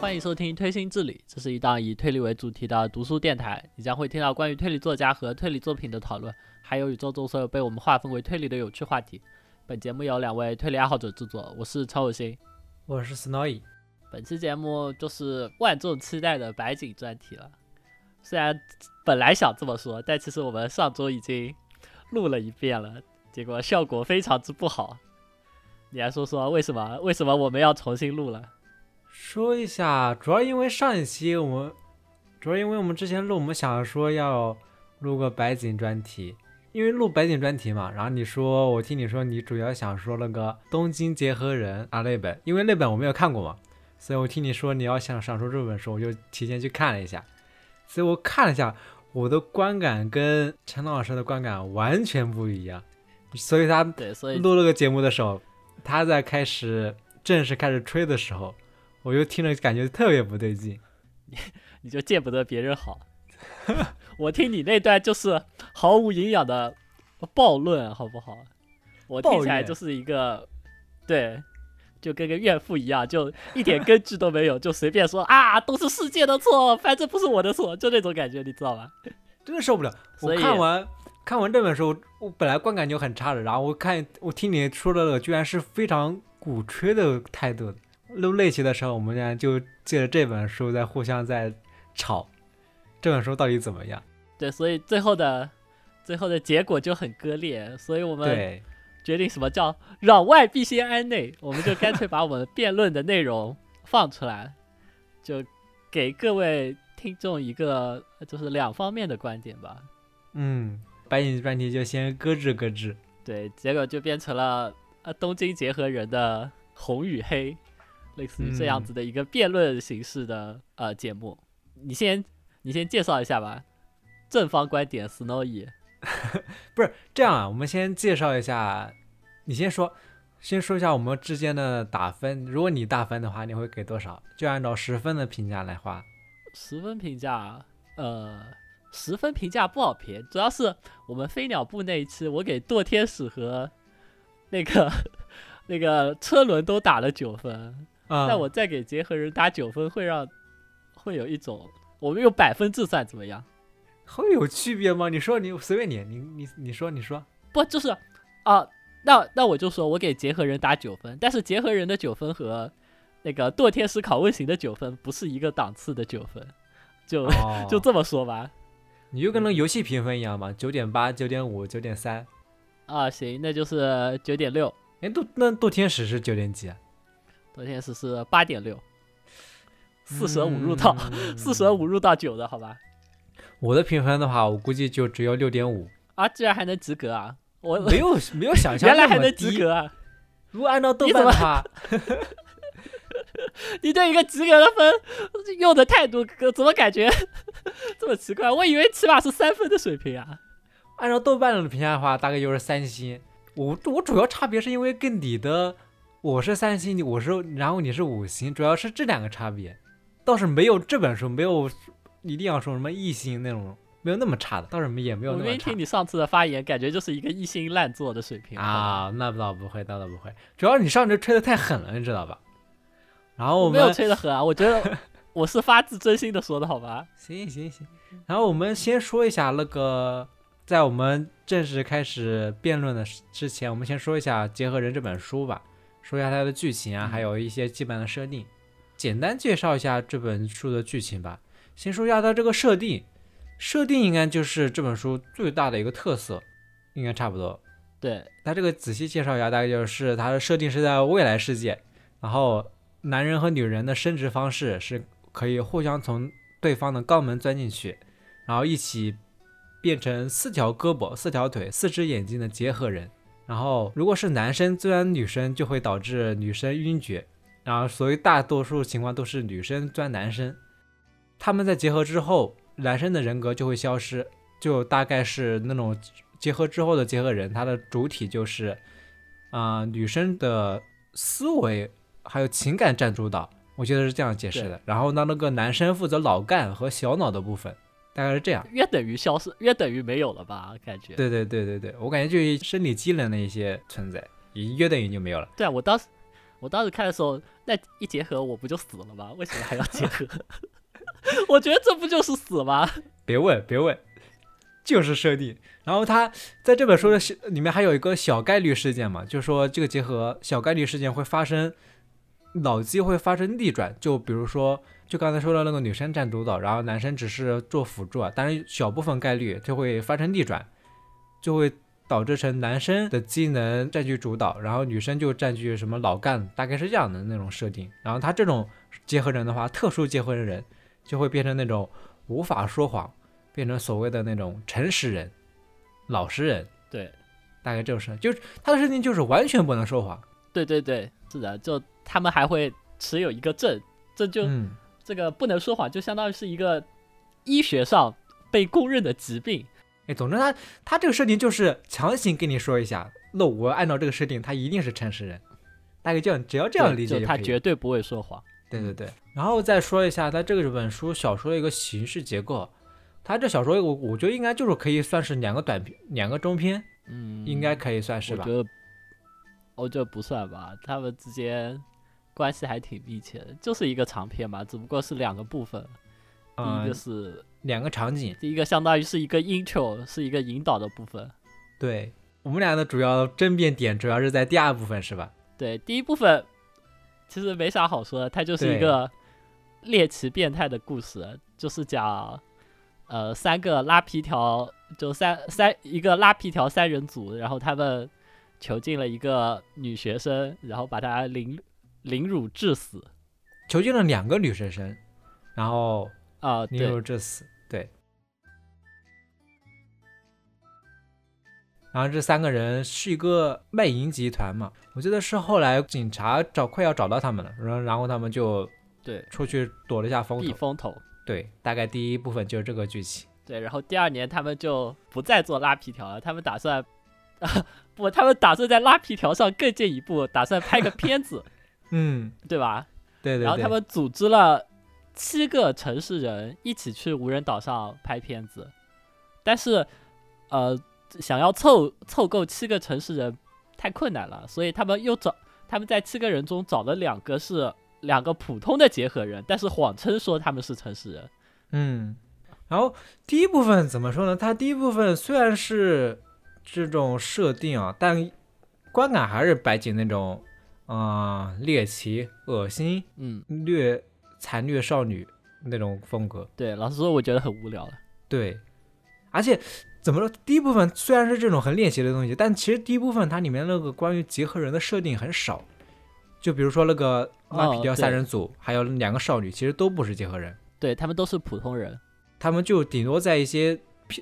欢迎收听《推心置理》，这是一档以推理为主题的读书电台。你将会听到关于推理作家和推理作品的讨论，还有宇宙中所有被我们划分为推理的有趣话题。本节目由两位推理爱好者制作，我是超有心，我是 Snowy。本期节目就是万众期待的白井专题了。虽然本来想这么说，但其实我们上周已经录了一遍了，结果效果非常之不好。你来说说为什么？为什么我们要重新录了？说一下，主要因为上一期我们，主要因为我们之前录，我们想说要录个白景专题，因为录白景专题嘛。然后你说，我听你说你主要想说那个东京结合人啊那本，因为那本我没有看过嘛，所以我听你说你要想想说这本书，我就提前去看了一下。所以我看了一下，我的观感跟陈老师的观感完全不一样。所以他对，所以录了个节目的时候，他在开始正式开始吹的时候。我就听着感觉特别不对劲，你 你就见不得别人好。我听你那段就是毫无营养的暴论，好不好？我听起来就是一个，对，就跟个怨妇一样，就一点根据都没有，就随便说啊，都是世界的错，反正不是我的错，就那种感觉，你知道吧？真的受不了。我看完看完这本书，我本来观感就很差的，然后我看我听你说的，居然是非常鼓吹的态度。录那期的时候，我们俩就借着这本书在互相在吵，这本书到底怎么样？对，所以最后的最后的结果就很割裂，所以我们决定什么叫攘外必先安内，我们就干脆把我们辩论的内容放出来，就给各位听众一个就是两方面的观点吧。嗯，白影专题就先搁置搁置。对，结果就变成了呃东京结合人的红与黑。类似于这样子的一个辩论形式的呃节目，你先你先介绍一下吧，正方观点，Snowy，不是这样啊，我们先介绍一下，你先说，先说一下我们之间的打分，如果你打分的话，你会给多少？就按照十分的评价来画。十分评价，呃，十分评价不好评，主要是我们飞鸟部那一期，我给堕天使和那个 那个车轮都打了九分。那我再给结合人打九分，会让会有一种我们用百分制算怎么样？会有区别吗？你说你随便你，你你你说你说不就是啊？那那我就说我给结合人打九分，但是结合人的九分和那个堕天使拷问型的九分不是一个档次的九分，就就这么说吧。你就跟那游戏评分一样嘛，九点八、九点五、九点三啊，行，那就是九点六。哎，堕那堕天使是九点几？昨天是是八点六，四舍五入到 四舍五入到九的好吧？我的评分的话，我估计就只有六点五啊，居然还能及格啊！我没有没有想象原来还能及格啊！如果按照豆瓣的话，你对一个及格的分用的态度，怎么感觉这么奇怪？我以为起码是三分的水平啊！按照豆瓣的评价的话，大概就是三星。我我主要差别是因为跟你的。我是三星，你我是然后你是五星，主要是这两个差别，倒是没有这本书没有一定要说什么一星那种，没有那么差的，倒是也没有那么差。我没听你上次的发言，感觉就是一个一星烂作的水平啊，那倒不会，那倒不会，主要你上次吹的太狠了，你知道吧？然后我没有吹的狠啊，我觉得 我是发自真心的说的，好吧？行行行，然后我们先说一下那个，在我们正式开始辩论的之前，我们先说一下《结合人》这本书吧。说一下它的剧情啊，还有一些基本的设定，简单介绍一下这本书的剧情吧。先说一下它这个设定，设定应该就是这本书最大的一个特色，应该差不多。对，它这个仔细介绍一下，大概就是它的设定是在未来世界，然后男人和女人的生殖方式是可以互相从对方的肛门钻进去，然后一起变成四条胳膊、四条腿、四只眼睛的结合人。然后，如果是男生钻女生，就会导致女生晕厥。然后，所以大多数情况都是女生钻男生。他们在结合之后，男生的人格就会消失，就大概是那种结合之后的结合人，他的主体就是，啊，女生的思维还有情感占主导。我觉得是这样解释的。然后，呢，那个男生负责脑干和小脑的部分。大概是这样，约等于消失，约等于没有了吧？感觉。对对对对对，我感觉就是生理机能的一些存在，也约等于就没有了。对啊，我当时，我当时看的时候，那一结合我不就死了吗？为什么还要结合？我觉得这不就是死吗？别问，别问，就是设定。然后他在这本书的里面还有一个小概率事件嘛，就是说这个结合小概率事件会发生，脑机会发生逆转。就比如说，就刚才说的那个女生占主导，然后男生只是做辅助啊，但是小部分概率就会发生逆转，就会导致成男生的机能占据主导，然后女生就占据什么老干，大概是这样的那种设定。然后他这种结合人的话，特殊结合人就会变成那种无法说谎。变成所谓的那种诚实人、老实人，对，大概就是，就是他的设定就是完全不能说谎。对对对，是的，就他们还会持有一个证，这就这个不能说谎，就相当于是一个医学上被公认的疾病。哎，总之他他这个设定就是强行跟你说一下，那我按照这个设定，他一定是诚实人。大概这样，只要这样理解，他绝对不会说谎。对对对，然后再说一下他这个本书小说的一个形式结构。他这小说我我觉得应该就是可以算是两个短篇，两个中篇，嗯，应该可以算是吧？我觉得，我觉得不算吧，他们之间关系还挺密切的，就是一个长片嘛，只不过是两个部分，第一个是两个场景，第一个相当于是一个 intro，是一个引导的部分。对我们俩的主要争辩点主要是在第二部分是吧？对，第一部分其实没啥好说的，它就是一个猎奇变态的故事，就是讲。呃，三个拉皮条，就三三一个拉皮条三人组，然后他们囚禁了一个女学生，然后把她凌凌辱致死。囚禁了两个女学生，然后啊，凌辱致死，对。然后这三个人是一个卖淫集团嘛，我记得是后来警察找快要找到他们了，然后然后他们就对出去躲了一下风头，避风头。对，大概第一部分就是这个剧情。对，然后第二年他们就不再做拉皮条了，他们打算，啊 不，他们打算在拉皮条上更进一步，打算拍个片子，嗯，对吧？对对。然后他们组织了七个城市人一起去无人岛上拍片子，但是，呃，想要凑凑够七个城市人太困难了，所以他们又找他们在七个人中找了两个是。两个普通的结合人，但是谎称说他们是城市人。嗯，然后第一部分怎么说呢？它第一部分虽然是这种设定啊，但观感还是白景那种啊猎奇、恶心、嗯虐残虐少女那种风格。对，老实说，我觉得很无聊了。对，而且怎么说？第一部分虽然是这种很猎奇的东西，但其实第一部分它里面那个关于结合人的设定很少。就比如说那个拉皮条三人组，还有两个少女，其实都不是结合人，对他们都是普通人，他们就顶多在一些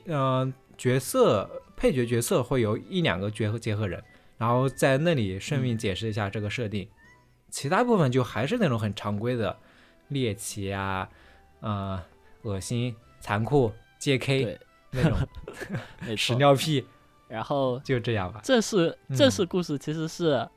嗯角色配角角色会有一两个结合结合人，然后在那里顺便解释一下这个设定，其他部分就还是那种很常规的猎奇啊，呃，恶心、残酷、JK 那种 屎尿屁，然后就这样吧。正式正式故事其实是。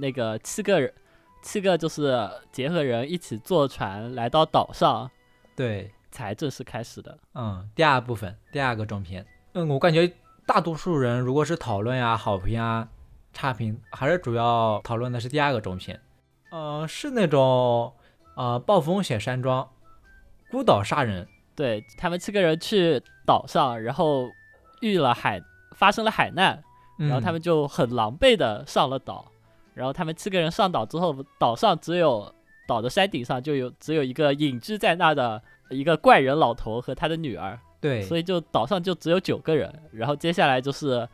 那个七个人，七个就是结合人一起坐船来到岛上，对，才正式开始的。嗯，第二部分，第二个中篇。嗯，我感觉大多数人如果是讨论呀、好评啊、差评，还是主要讨论的是第二个中篇。呃，是那种呃暴风雪山庄，孤岛杀人。对他们七个人去岛上，然后遇了海，发生了海难，然后他们就很狼狈的上了岛。然后他们七个人上岛之后，岛上只有岛的山顶上就有只有一个隐居在那的一个怪人老头和他的女儿。对，所以就岛上就只有九个人。然后接下来就是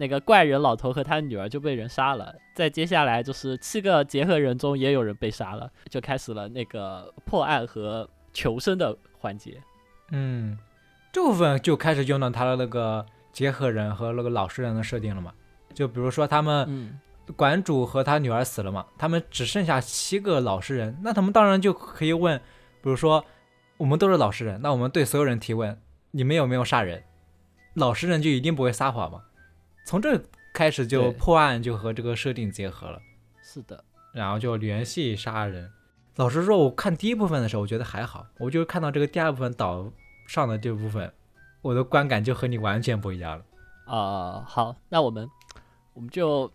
那个怪人老头和他的女儿就被人杀了。再接下来就是七个结合人中也有人被杀了，就开始了那个破案和求生的环节。嗯，这部分就开始用到他的那个结合人和那个老实人的设定了嘛？就比如说他们。馆主和他女儿死了嘛，他们只剩下七个老实人，那他们当然就可以问，比如说我们都是老实人，那我们对所有人提问，你们有没有杀人？老实人就一定不会撒谎嘛？从这开始就破案就和这个设定结合了。是的，然后就联系杀人。老实说，我看第一部分的时候，我觉得还好，我就看到这个第二部分岛上的这部分，我的观感就和你完全不一样了。啊，好，那我们我们就。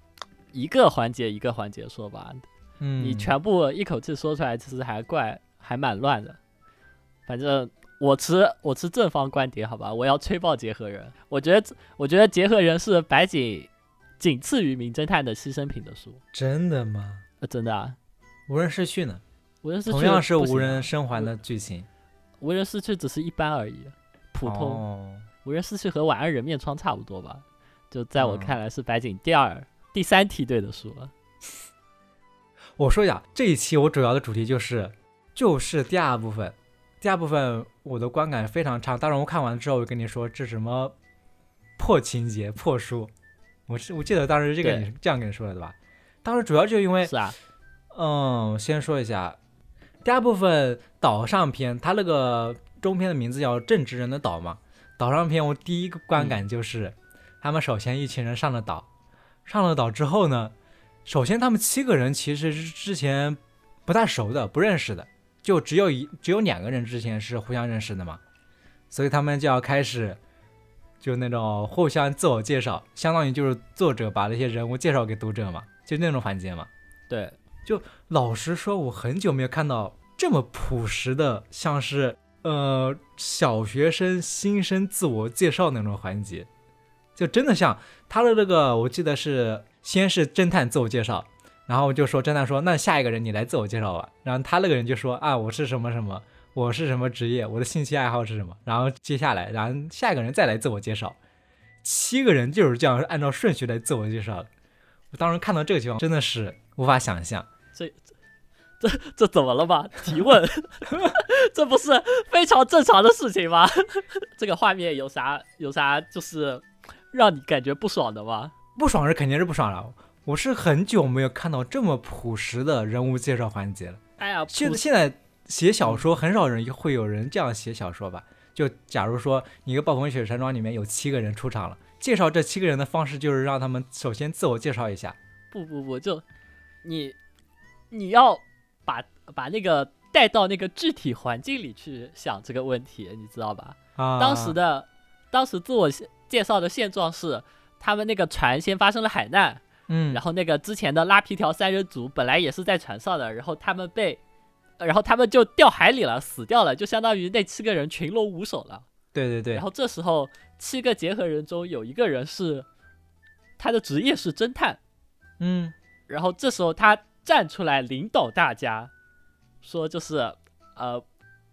一个环节一个环节说吧，嗯，你全部一口气说出来，其实还怪还蛮乱的。反正我持我持正方观点，好吧，我要吹爆结合人。我觉得我觉得结合人是白井仅次于名侦探的牺牲品的书，真的吗？呃，真的啊。无人逝去呢？无人逝去同样是无人生还的剧情，无人逝去只是一般而已，普通。哦无人逝去和晚安人面疮差不多吧？就在我嗯看来是白井第二、第三梯队的书了。我说一下，这一期我主要的主题就是就是第二部分，第二部分我的观感非常差。当然，我看完之后，我跟你说这什么破情节、破书，我是我记得当时这个对你是这样跟你说的对吧？当时主要就因为是啊，嗯，先说一下，第二部分岛上篇，它那个中篇的名字叫《正直人的岛》嘛。岛上篇，我第一个观感就是，他们首先一群人上了岛，上了岛之后呢，首先他们七个人其实是之前不太熟的，不认识的，就只有一只有两个人之前是互相认识的嘛，所以他们就要开始。就那种互相自我介绍，相当于就是作者把那些人物介绍给读者嘛，就那种环节嘛。对，就老实说，我很久没有看到这么朴实的，像是呃小学生新生自我介绍那种环节，就真的像他的那个，我记得是先是侦探自我介绍，然后就说侦探说那下一个人你来自我介绍吧，然后他那个人就说啊我是什么什么，我是什么职业，我的兴趣爱好是什么，然后接下来，然后下一个人再来自我介绍，七个人就是这样按照顺序来自我介绍的。我当时看到这个情况真的是无法想象。这怎么了吧？提问，这不是非常正常的事情吗？这个画面有啥有啥就是让你感觉不爽的吗？不爽是肯定是不爽了。我是很久没有看到这么朴实的人物介绍环节了。哎呀，现不现在写小说很少人会有人这样写小说吧？就假如说你一个暴风雪山庄里面有七个人出场了，介绍这七个人的方式就是让他们首先自我介绍一下。不不不，就你你要把把那个带到那个具体环境里去想这个问题，你知道吧？啊，当时的当时自我介绍的现状是，他们那个船先发生了海难，嗯，然后那个之前的拉皮条三人组本来也是在船上的，然后他们被，呃然后他们就掉海里了，死掉了，就相当于那七个人群龙无首了。对对对然，后这时候七个结合人中有一个人是他的职业是侦探，嗯然后这时候他站出来领导大家，说就是呃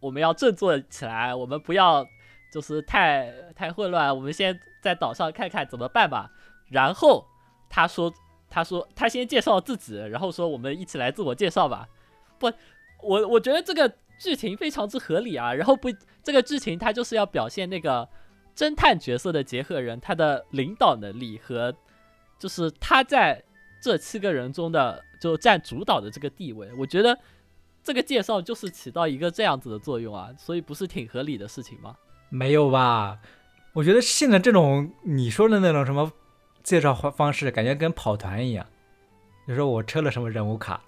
我们要振作起来，我们不要就是太太混乱，我们先在岛上看看怎么办吧。然后他说他说他先介绍自己，然后说我们一起来自我介绍吧。不，我我觉得这个剧情非常之合理啊。然后不，这个剧情他就是要表现那个侦探角色的结合人他的领导能力和就是他在这七个人中的就占主导的这个地位。我觉得这个介绍就是起到一个这样子的作用啊，所以不是挺合理的事情吗？没有吧？我觉得现在这种你说的那种什么介绍方方式，感觉跟跑团一样。你说我抽了什么人物卡，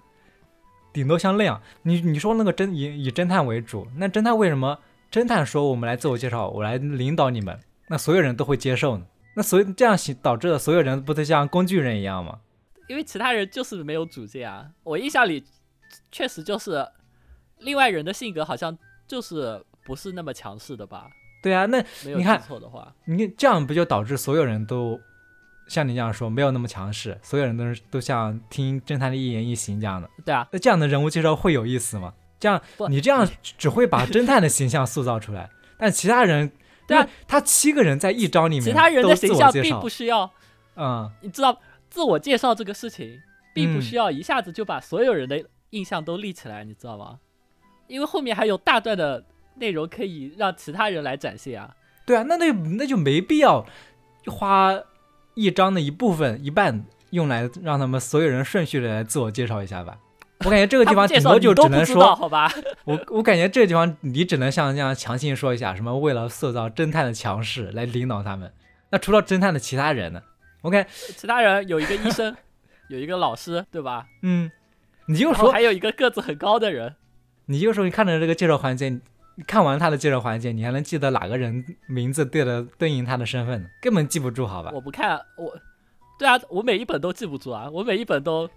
顶多像那样。你你说那个侦以以侦探为主，那侦探为什么侦探说我们来自我介绍，我来领导你们，那所有人都会接受呢？那所以这样行导致的所有人不都像工具人一样吗？因为其他人就是没有主见啊。我印象里确实就是另外人的性格好像就是不是那么强势的吧？对啊，那你看你这样不就导致所有人都像你这样说，没有那么强势，所有人都是都像听侦探的一言一行这样的。对啊，那这样的人物介绍会有意思吗？这样你这样只会把侦探的形象塑造出来，但其他人，对啊他七个人在一章里面，其他人的形象并不，需要，嗯，你知道，自我介绍这个事情，并不嗯需要一下子就把所有人的印象都立起来，你知道吗？因为后面还有大段的内容可以让其他人来展现啊。对啊，那那那就没必要花一章的一部分一半用来让他们所有人顺序的来自我介绍一下吧。我感觉这个地方顶多就只能说，好吧？我我感觉这个地方你只能像这样强行说一下，什么为了塑造侦探的强势来领导他们。那除了侦探的其他人呢？OK，其他人有一个医生，有一个老师，对吧？嗯，你就说还有一个个子很高的人，你就说你看着这个介绍环节，你看完他的介绍环节，你还能记得哪个人名字对的对应他的身份呢？根本记不住，好吧？我不看我对啊，我每一本都记不住啊，我每一本都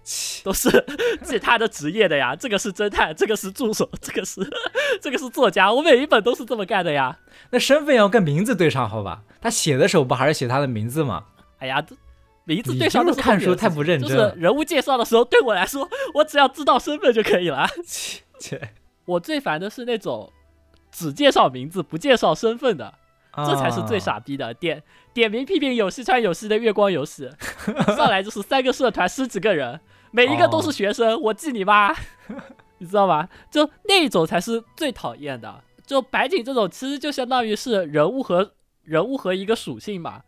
都是 记他的职业的呀。这个是侦探，这个是助手，这个是 这个是作家，我每一本都是这么干的呀。那身份要跟名字对上，好吧？他写的时候不还是写他的名字吗？哎呀，这名字对上就是看书太不认真了是人物介绍的时候，对我来说，我只要知道身份就可以了。切切，我最烦的是那种只介绍名字不介绍身份的，这才是最啊。傻逼的。点点名批评有西川有戏的月光游戏，上来就是三个社团十几个人，每一个都是学生，我记你妈，你知道吗？就那种才是最讨厌的。就白景这种，其实就相当于是人物和人物和一个属性嘛，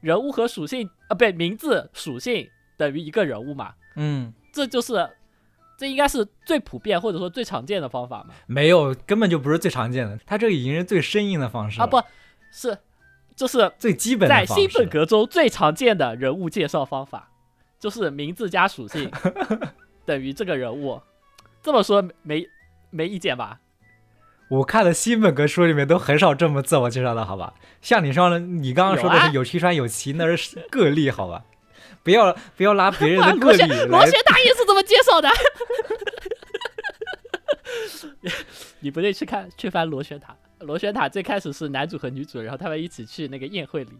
人物和属性啊，不对，名字属性等于一个人物嘛，嗯，这就是这应该是最普遍或者说最常见的方法嘛。没有，根本就不是最常见的，他这个已经是最生硬的方式啊，不是，就是最基本的在新本格中最常见的人物介绍方法，就是名字加属性 等于这个人物。这么说没没意见吧？我看的新本格书里面都很少这么自我介绍的，好吧？像你说的，你刚刚说的是有西川有奇，那是个例，好吧？不要不要拉 别人哇的个例螺旋螺来旋塔也是怎么介绍的。你不对，去看去翻螺旋塔。螺旋塔最开始是男主和女主，然后他们一起去那个宴会里，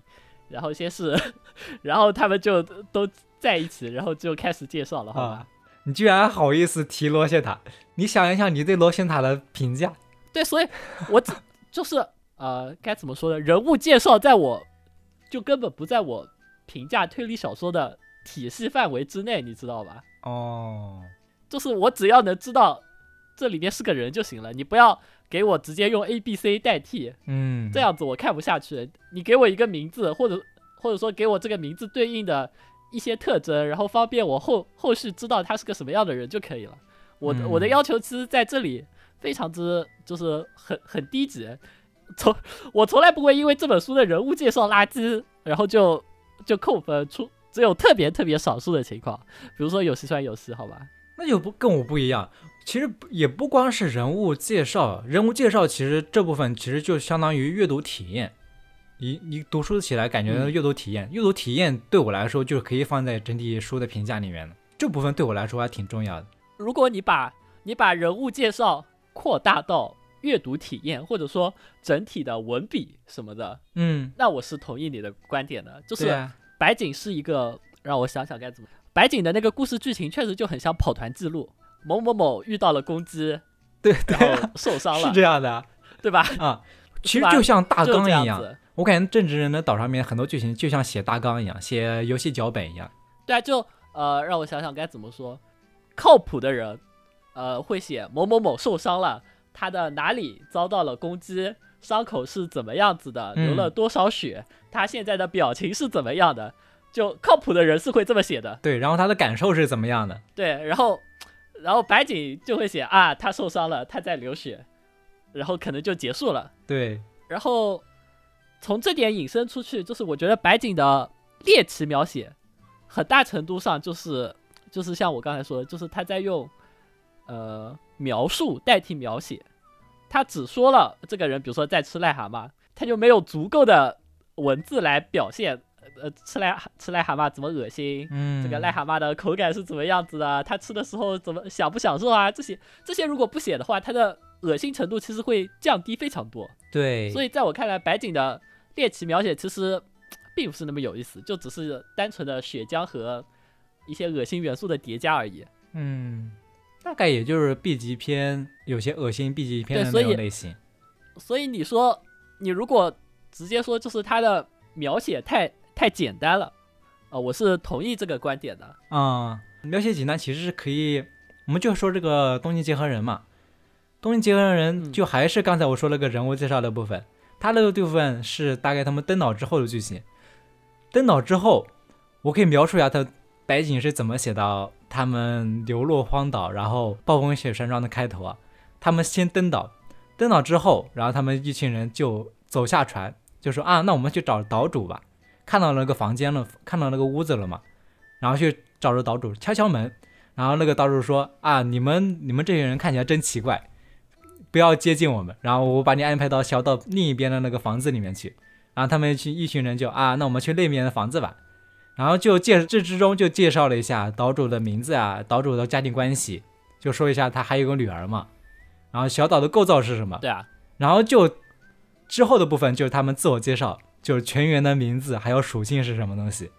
然后先是，然后他们就都在一起，然后就开始介绍了，好吧？啊你居然好意思提螺旋塔？你想一想你对螺旋塔的评价，对，所以我只就是呃，该怎么说呢？人物介绍在我就根本不在我评价推理小说的体系范围之内，你知道吧？哦，就是我只要能知道这里面是个人就行了，你不要给我直接用 A、B、C 代替，嗯，这样子我看不下去。你给我一个名字，或者或者说给我这个名字对应的一些特征，然后方便我后后续知道他是个什么样的人就可以了。我的、我的嗯要求其实在这里非常之就是很很低级，从我从来不会因为这本书的人物介绍垃圾，然后就就扣分，出只有特别特别少数的情况，比如说有西川有希，好吧？那就不跟我不一样。其实也不光是人物介绍，人物介绍其实这部分其实就相当于阅读体验。你你读书起来感觉嗯阅读体验，阅读体验对我来说就可以放在整体书的评价里面的。这部分对我来说还挺重要的。如果你把你把人物介绍扩大到阅读体验，或者说整体的文笔什么的，嗯，那我是同意你的观点的。就是白井是一个，让我想想该怎么。白井的那个故事剧情确实就很像跑团记录，某某某遇到了攻击，对然对后受伤了是，这样的对吧？啊。其实就像大纲一样。我感觉正直人的岛上面很多剧情就像写大纲一样，写游戏脚本一样。对啊，就呃，让我想想该怎么说。靠谱的人，呃，会写某某某受伤了，他的哪里遭到了攻击，伤口是怎么样子的，流了嗯多少血，他现在的表情是怎么样的。就靠谱的人是会这么写的，对，然后他的感受是怎么样的？对，然后，然后白井就会写啊，他受伤了，他在流血，然后可能就结束了。对，然后从这点引申出去，就是我觉得白井的猎奇描写，很大程度上就是就是像我刚才说的，就是他在用呃描述代替描写，他只说了这个人，比如说在吃癞蛤蟆，他就没有足够的文字来表现呃吃癞吃癞蛤蟆怎么恶心。嗯，这个癞蛤蟆的口感是怎么样子的？它吃的时候怎么享不享受啊？这些这些如果不写的话，它的恶心程度其实会降低非常多。对，所以在我看来，白景的猎奇描写其实并不是那么有意思，就只是单纯的血浆和一些恶心元素的叠加而已。嗯，大概也就是 B 级片有些恶心 B 级片的那种类型。所以你说，你如果直接说就是它的描写太太简单了，呃，我是同意这个观点的。啊、描写简单其实是可以，我们就说这个东京结合人嘛，东京结合人嗯就还是刚才我说那个人物介绍的部分，他那个部分是大概他们登岛之后的剧情。登岛之后，我可以描述一下他白井是怎么写到他们流落荒岛，然后暴风雪山庄的开头啊。他们先登岛，登岛之后，然后他们一群人就走下船，就说啊，那我们去找岛主吧。看到那个房间了，看到那个屋子了嘛，然后去找着岛主敲敲门，然后那个岛主说啊，你们你们这些人看起来真奇怪，不要接近我们，然后我把你安排到小岛另一边的那个房子里面去，然后他们去一群人就啊，那我们去那边的房子吧，然后就介这之中就介绍了一下岛主的名字啊，岛主的家庭关系，就说一下他还有个女儿嘛，然后小岛的构造是什么，对啊，然后就之后的部分就是他们自我介绍，就是全员的名字还有属性是什么东西，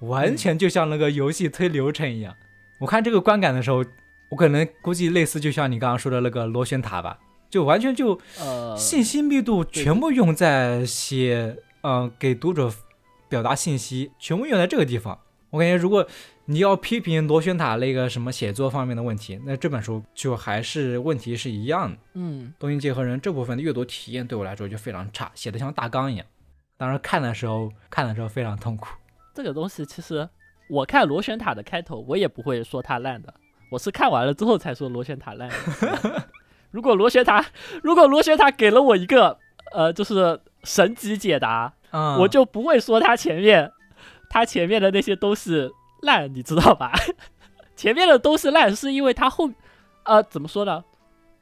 完全就像那个游戏推流程一样。我看这个观感的时候，我可能估计类似就像你刚刚说的那个螺旋塔吧，就完全就呃，信息密度全部用在写，嗯、给读者表达信息，全部用在这个地方。我感觉如果你要批评螺旋塔那个什么写作方面的问题，那这本书就还是问题是一样的。嗯，东京结合人这部分的阅读体验对我来说就非常差，写的像大纲一样。当然看的时候看的时候非常痛苦。这个东西其实我看螺旋塔的开头，我也不会说它烂的，我是看完了之后才说螺旋塔烂的。如果螺旋塔，如果螺旋塔给了我一个呃，就是神级解答，嗯，我就不会说他前面，他前面的那些都是烂，你知道吧？前面的都是烂，是因为他后，呃，怎么说呢？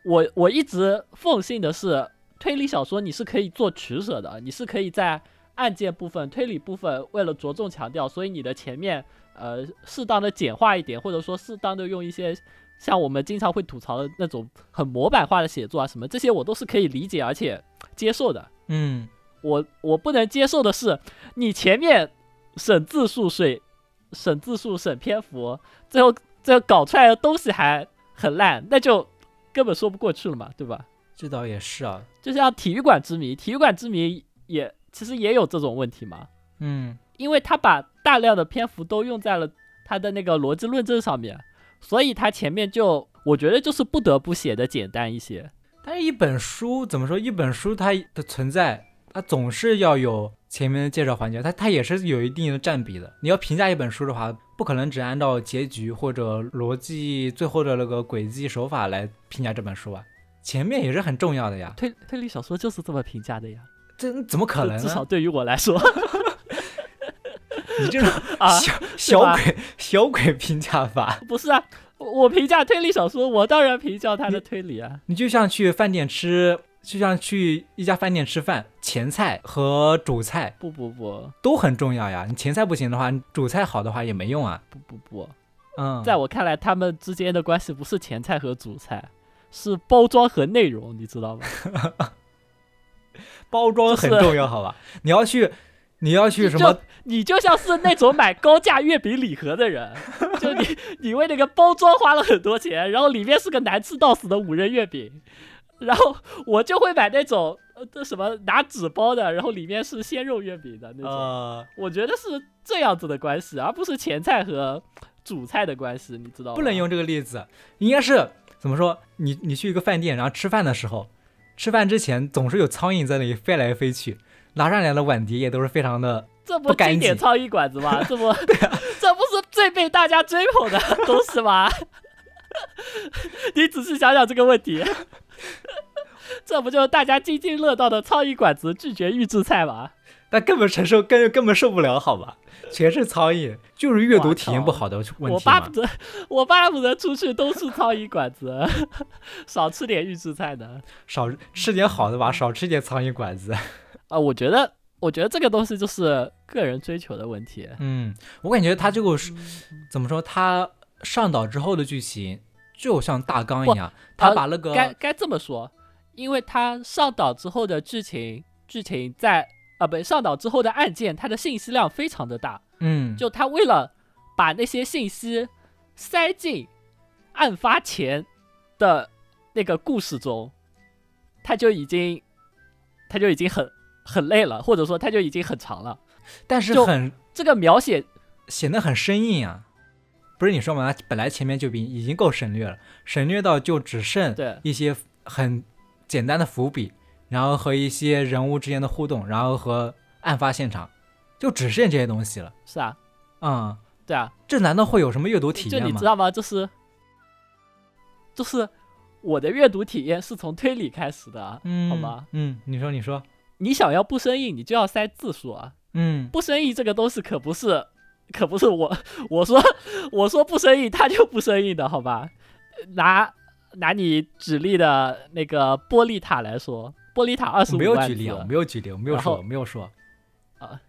我我一直奉信的是推理小说，你是可以做取舍的，你是可以在案件部分、推理部分为了着重强调，所以你的前面呃适当的简化一点，或者说适当的用一些像我们经常会吐槽的那种很模板化的写作啊什么，这些我都是可以理解而且接受的。嗯我我不能接受的是，你前面省字数税、省字数、省篇幅，最后最后搞出来的东西还很烂，那就根本说不过去了嘛，对吧？这倒也是啊。就像《体育馆之谜》，《体育馆之谜》也其实也有这种问题嘛，嗯因为他把大量的篇幅都用在了他的那个逻辑论证上面，所以他前面就我觉得就是不得不写的简单一些。但是，一本书怎么说？一本书它的存在，它总是要有前面的介绍环节，它它也是有一定的占比的。你要评价一本书的话，不可能只按照结局或者逻辑最后的那个轨迹手法来评价这本书啊。前面也是很重要的呀，推推理小说就是这么评价的呀，这怎么可能呢？至少对于我来说你这种 啊，小小鬼小鬼评价法，不是啊，我我评价推理小说，我当然评价它的推理啊。你就像去饭店吃，就像去一家饭店吃饭，前菜和主菜不不不都很重要呀。你前菜不行的话，你主菜好的话也没用啊。不不不，嗯，在我看来，他们之间的关系不是前菜和主菜，是包装和内容，你知道吗？包装很重要，好吧？你要去，你要去什么？你就像是那种买高价月饼礼盒的人，就你你为那个包装花了很多钱，然后里面是个难吃到死的五仁月饼，然后我就会买那种呃这什么拿纸包的，然后里面是鲜肉月饼的那种。呃，我觉得是这样子的关系，而不是前菜和主菜的关系，你知道吗？不能用这个例子，应该是怎么说？你你去一个饭店，然后吃饭的时候，吃饭之前总是有苍蝇在那里飞来飞去，拿上来的碗碟也都是非常的。这不经典苍蝇馆子吗？这不，这不是最被大家追捧的东西吗？你仔细想想这个问题，这不就是大家津津乐道的苍蝇馆子拒绝预制菜吗？但根本承受根根本受不了，好吧？全是苍蝇，就是阅读体验不好的问题我巴不。得，我巴不得出去都是苍蝇馆子，少吃点预制菜呢。少吃点好的吧，少吃点苍蝇馆子。啊、我觉得，我觉得这个东西就是个人追求的问题。嗯，我感觉他这个是怎么说？他上岛之后的剧情就像大纲一样，他呃把那个、该该这么说，因为他上岛之后的剧情，剧情在啊不上岛之后的案件，它的信息量非常的大，嗯，就他为了把那些信息塞进案发前的那个故事中，他就已经他就已经很很累了，或者说他就已经很长了。但是就很这个描写显得很生硬啊。不是你说嘛？它本来前面就比已经够省略了，省略到就只剩对一些很简单的伏笔，然后和一些人物之间的互动，然后和案发现场，就只剩这些东西了。是啊，嗯，对啊，这难道会有什么阅读体验吗就你知？道吗？就是就是我的阅读体验是从推理开始的好吗？嗯，你说，你说，你想要不生硬，你就要塞字数啊。嗯，不生硬这个东西可不是，可不是我 我说我说不生硬，他就不生硬的好吧？拿拿你举例的那个玻璃塔来说，玻璃塔二十五万没有举例我没有举例，我没有说，我没有说。啊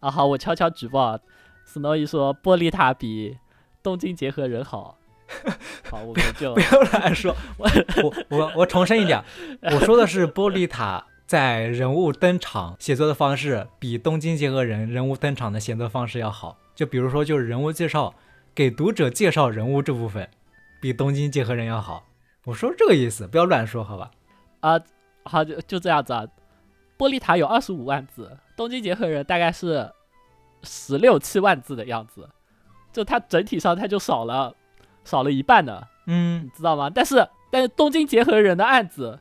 啊，好，我悄悄举报，Snowy 说玻璃塔比东京结合人好。好，我们就不要乱说。我我我我重申一点，我说的是玻璃塔在人物登场写作的方式比东京结合人人物登场的写作方式要好。就比如说，就是人物介绍，给读者介绍人物这部分，比东京结合人要好。我说这个意思，不要乱说，好吧？啊，好，就就这样子啊。玻璃塔有二十五万字，东京结合人大概是十六七万字的样子，就它整体上它就少了。少了一半呢，嗯，你知道吗？但是但是东京结合人的案子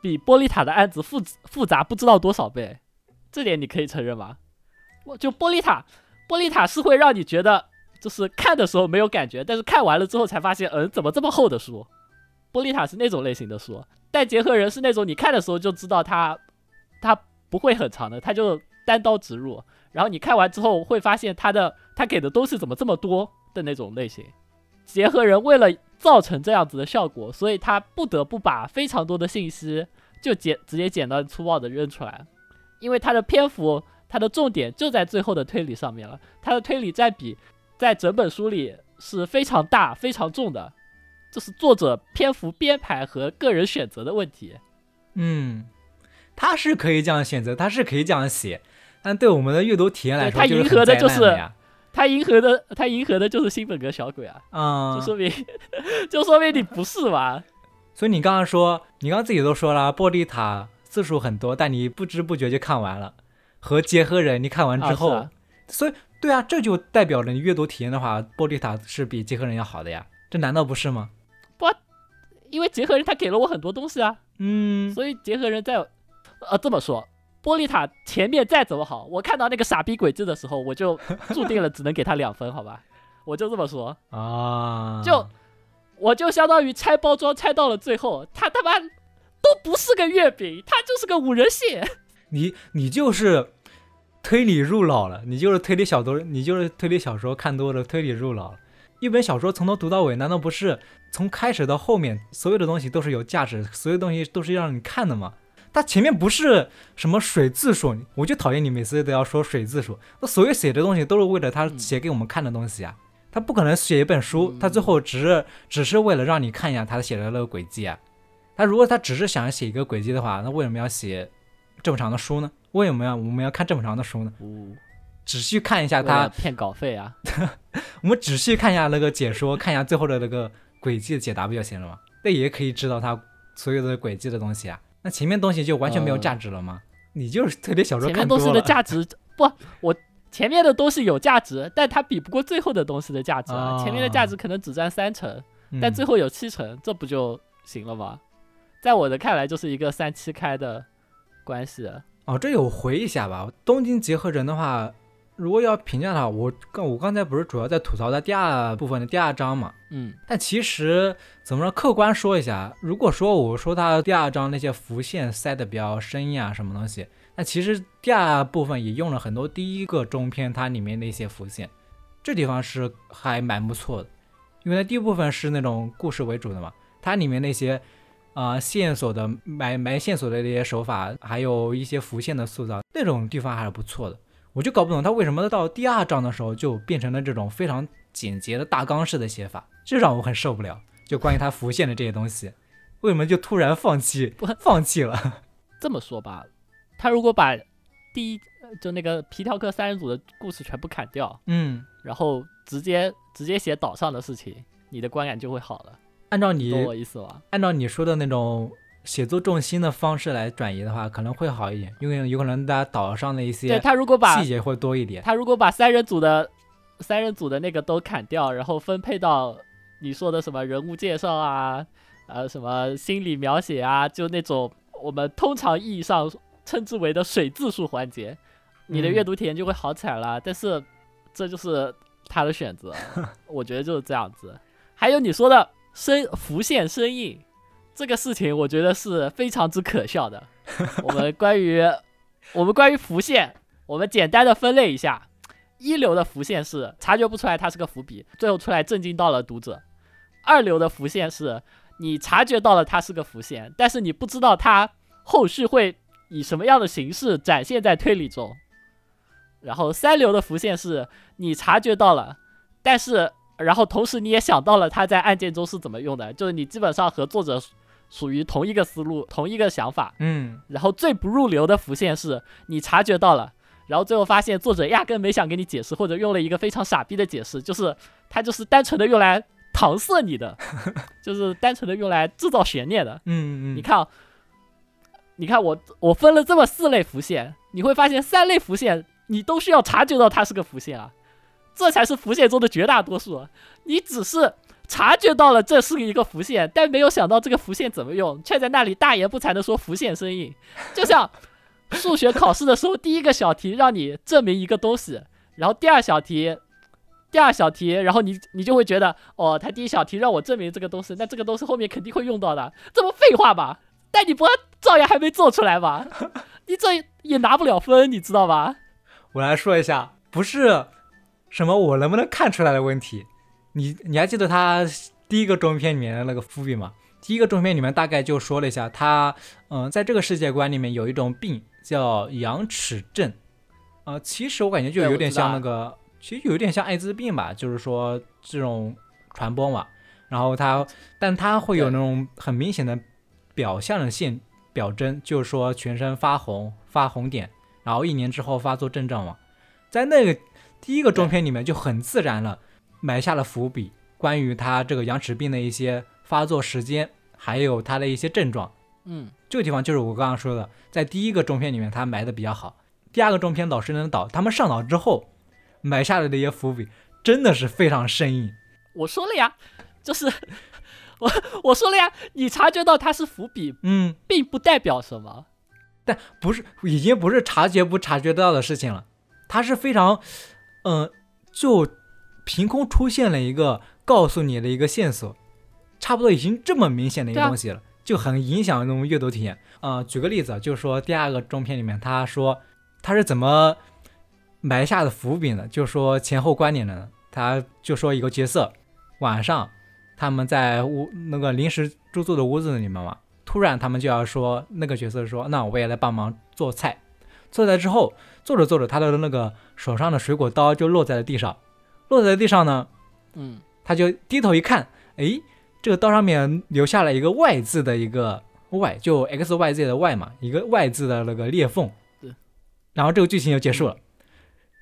比玻璃塔的案子复复杂不知道多少倍，这点你可以承认吗？我就玻璃塔，玻璃塔是会让你觉得就是看的时候没有感觉，但是看完了之后才发现，嗯，怎么这么厚的书？玻璃塔是那种类型的书，但结合人是那种你看的时候就知道它它不会很长的，它就单刀直入，然后你看完之后会发现它的它给的东西怎么这么多的那种类型。结合人为了造成这样子的效果，所以他不得不把非常多的信息就简直接简单粗暴的扔出来，因为他的篇幅，他的重点就在最后的推理上面了。它的推理占比在整本书里是非常大、非常重的，这是作者篇幅编排和个人选择的问题。嗯，他是可以这样选择，他是可以这样写，但对我们的阅读体验来说，他迎合的就是。他迎合的，他迎合的就是新本格小鬼啊！嗯，就说明，就说明你不是嘛。所以你刚刚说，你刚刚自己都说了，玻璃塔字数很多，但你不知不觉就看完了。和结合人，你看完之后，所以对啊，这就代表了你阅读体验的话，玻璃塔是比结合人要好的呀。这难道不是吗？不，因为结合人他给了我很多东西啊。嗯，所以结合人在，呃，这么说。玻璃塔前面再怎么好，我看到那个傻逼鬼子的时候，我就注定了只能给他两分，好吧？我就这么说啊，就我就相当于拆包装拆到了最后，他他妈都不是个月饼，他就是个五仁蟹。你你就是推理入脑了，你就是推理小说，你就是推理小说看多了，推理入脑了。一本小说从头读到尾，难道不是从开始到后面所有的东西都是有价值，所有东西都是让你看的吗？他前面不是什么水字数，我就讨厌你每次都要说水字数。那所有写的东西都是为了他写给我们看的东西啊，他不可能写一本书，他最后只是只是为了让你看一下他写的那个轨迹啊。他如果他只是想写一个轨迹的话，那为什么要写这么长的书呢？为什么要我们要看这么长的书呢？仔细看一下他骗稿费啊。我们仔细看一下那个解说，看一下最后的那个轨迹的解答不就行了吗？那也可以知道他所有的轨迹的东西啊。那前面东西就完全没有价值了吗？你就是特别小说看东西的价值不，我前面的东西有价值，但它比不过最后的东西的价值啊。前面的价值可能只占三成，但最后有七成，这不就行了吗？在我的看来，就是一个三七开的关系。哦，这有回一下吧。东京结合人的话。如果要评价它，我刚我刚才不是主要在吐槽它第二部分的第二章嘛？嗯，但其实怎么说，客观说一下，如果说我说它第二章那些浮线塞的比较深呀，什么东西，那其实第二部分也用了很多第一个中篇它里面的一些浮线，这地方是还蛮不错的，因为它第一部分是那种故事为主的嘛，它里面那些啊线索的埋埋线索的那些手法，还有一些浮现的塑造，那种地方还是不错的。我就搞不懂他为什么到第二章的时候就变成了这种非常简洁的大纲式的写法，这让我很受不了。就关于他浮现的这些东西，为什么就突然放弃？不放弃了？这么说吧，他如果把第一就那个皮条客三人组的故事全部砍掉，嗯，然后直接直接写岛上的事情，你的观感就会好了。按照你懂我意思吧？按照你说的那种。写作重心的方式来转移的话，可能会好一点，因为有可能大家岛上的一些对他如果把细节会多一点，他如果把三人组的三人组的那个都砍掉，然后分配到你说的什么人物介绍啊，呃，什么心理描写啊，就那种我们通常意义上称之为的水字数环节，你的阅读体验就会好起来了。但是这就是他的选择，我觉得就是这样子。还有你说的生浮现生硬。这个事情我觉得是非常之可笑的。我们关于我们关于浮现，我们简单的分类一下：一流的浮现是察觉不出来它是个伏笔，最后出来震惊到了读者；二流的浮现是你察觉到了它是个浮现，但是你不知道它后续会以什么样的形式展现在推理中。然后三流的浮现是你察觉到了，但是然后同时你也想到了他在案件中是怎么用的，就是你基本上和作者属于同一个思路、同一个想法。嗯，然后最不入流的浮现是你察觉到了，然后最后发现作者压根没想给你解释，或者用了一个非常傻逼的解释，就是他就是单纯的用来搪塞你的，就是单纯的用来制造悬念的。嗯嗯，你看啊，你看我我分了这么四类浮现，你会发现三类浮现你都需要察觉到它是个浮现啊，这才是浮现中的绝大多数。你只是察觉到了这是一个浮现，但没有想到这个浮现怎么用，却在那里大言不惭的说浮现生硬，就像数学考试的时候，第一个小题让你证明一个东西，然后第二小题。第二小题，然后你你就会觉得，哦，他第一小题让我证明这个东西，那这个东西后面肯定会用到的，这不废话吧？但你不照样还没做出来吗？你这也拿不了分，你知道吧？我来说一下，不是什么我能不能看出来的问题。你你还记得他第一个中篇里面的那个伏笔吗？第一个中篇里面大概就说了一下，他嗯，在这个世界观里面有一种病叫羊齿症，呃，其实我感觉就有点像那个，其实有点像艾滋病吧，就是说这种传播嘛。然后他，但他会有那种很明显的表象的现表征，就是说全身发红、发红点。然后一年之后发作症状嘛，在那个第一个中篇里面就很自然了，埋下了伏笔，关于他这个羊齿病的一些发作时间，还有他的一些症状。嗯，这个地方就是我刚刚说的，在第一个中篇里面他埋的比较好，第二个中篇老师能导，他们上岛之后埋下来的一些伏笔真的是非常生硬。我说了呀，就是我我说了呀，你察觉到它是伏笔，嗯，并不代表什么。但不是，已经不是察觉不察觉到的事情了，它是非常，嗯、就凭空出现了一个告诉你的一个线索，差不多已经这么明显的一个东西了，就很影响那种阅读体验。呃，举个例子，就是说第二个中篇里面，他说他是怎么埋下的伏笔呢？就说前后关联的呢，他就说一个角色晚上他们在屋那个临时住宿的屋子里面嘛。突然他们就要说，那个角色说：“那我也来帮忙做菜。”做菜之后，做着做着，他的那个手上的水果刀就落在了地上。落在地上呢，嗯，他就低头一看，诶，这个刀上面留下了一个 Y 字的一个 Y，就 X Y Z 的 Y 嘛，一个 Y 字的那个裂缝对。然后这个剧情就结束了。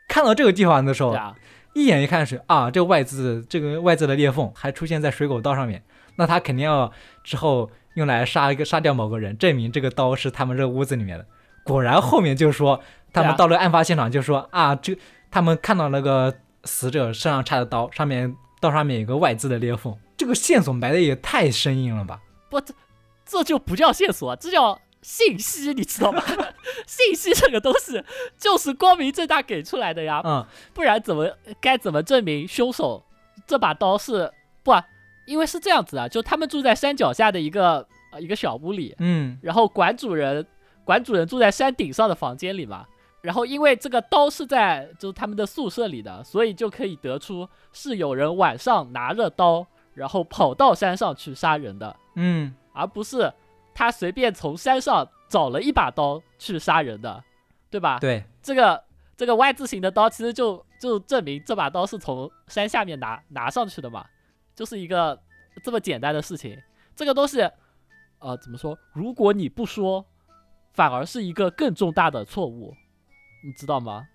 看到这个地方的时候，啊，一眼一看是啊，这个 Y 字这个 Y 字的裂缝还出现在水果刀上面，那他肯定要之后用来杀一个杀掉某个人，证明这个刀是他们这个屋子里面的。果然后面就说他们到了案发现场，就说啊，这他们看到那个死者身上插的刀，上面刀上面有个外字的裂缝，这个线索埋的也太生硬了吧？不，这这就不叫线索，这叫信息，你知道吗？信息这个东西就是光明正大给出来的呀，嗯不然怎么该怎么证明凶手这把刀是不、啊？因为是这样子啊，就他们住在山脚下的一个呃一个小屋里，嗯然后馆主人馆主人住在山顶上的房间里嘛，然后因为这个刀是在就是他们的宿舍里的，所以就可以得出是有人晚上拿着刀，然后跑到山上去杀人的，嗯而不是他随便从山上找了一把刀去杀人的，对吧？对，这个这个 Y 字形的刀其实就就证明这把刀是从山下面拿拿上去的嘛，就是一个这么简单的事情。这个东西，呃，怎么说？如果你不说，反而是一个更重大的错误，你知道吗？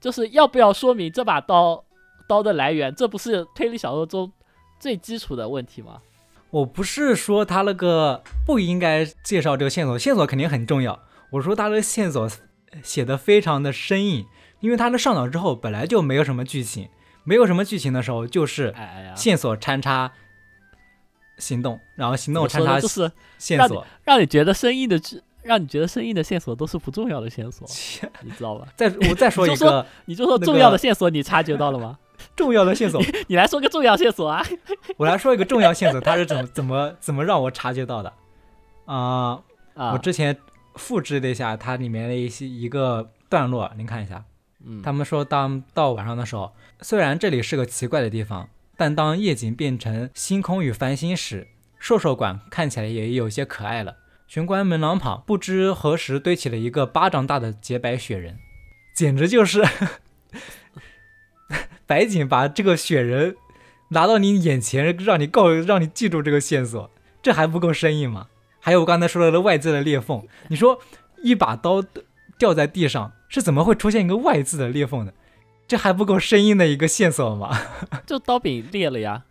就是要不要说明这把刀刀的来源？这不是推理小说中最基础的问题吗？我不是说他那个不应该介绍这个线索，线索肯定很重要。我说他的线索写的非常的生硬，因为他的上岛之后本来就没有什么剧情，没有什么剧情的时候就是线索穿插行动，然后行动我穿插就是线索。让你觉得生硬的剧，让你觉得生硬的线索都是不重要的线索，你知道吧？再我再说一个你就说重要的线索，你察觉到了吗？重要的线索，你来说个重要线索啊！我来说一个重要线索，它是怎么怎么怎么让我察觉到的啊、啊，我之前复制了一下它里面的一些一个段落，您看一下。嗯他们说，当到晚上的时候，虽然这里是个奇怪的地方，但当夜景变成星空与繁星时，兽兽馆看起来也有些可爱了。玄关门廊旁，不知何时堆起了一个巴掌大的洁白雪人，简直就是 白景把这个雪人拿到你眼前，让你告，让你记住这个线索，这还不够生硬吗？还有我刚才说的外字的裂缝，你说一把刀掉在地上，是怎么会出现一个外字的裂缝的？这还不够生硬的一个线索吗？就刀柄裂了呀，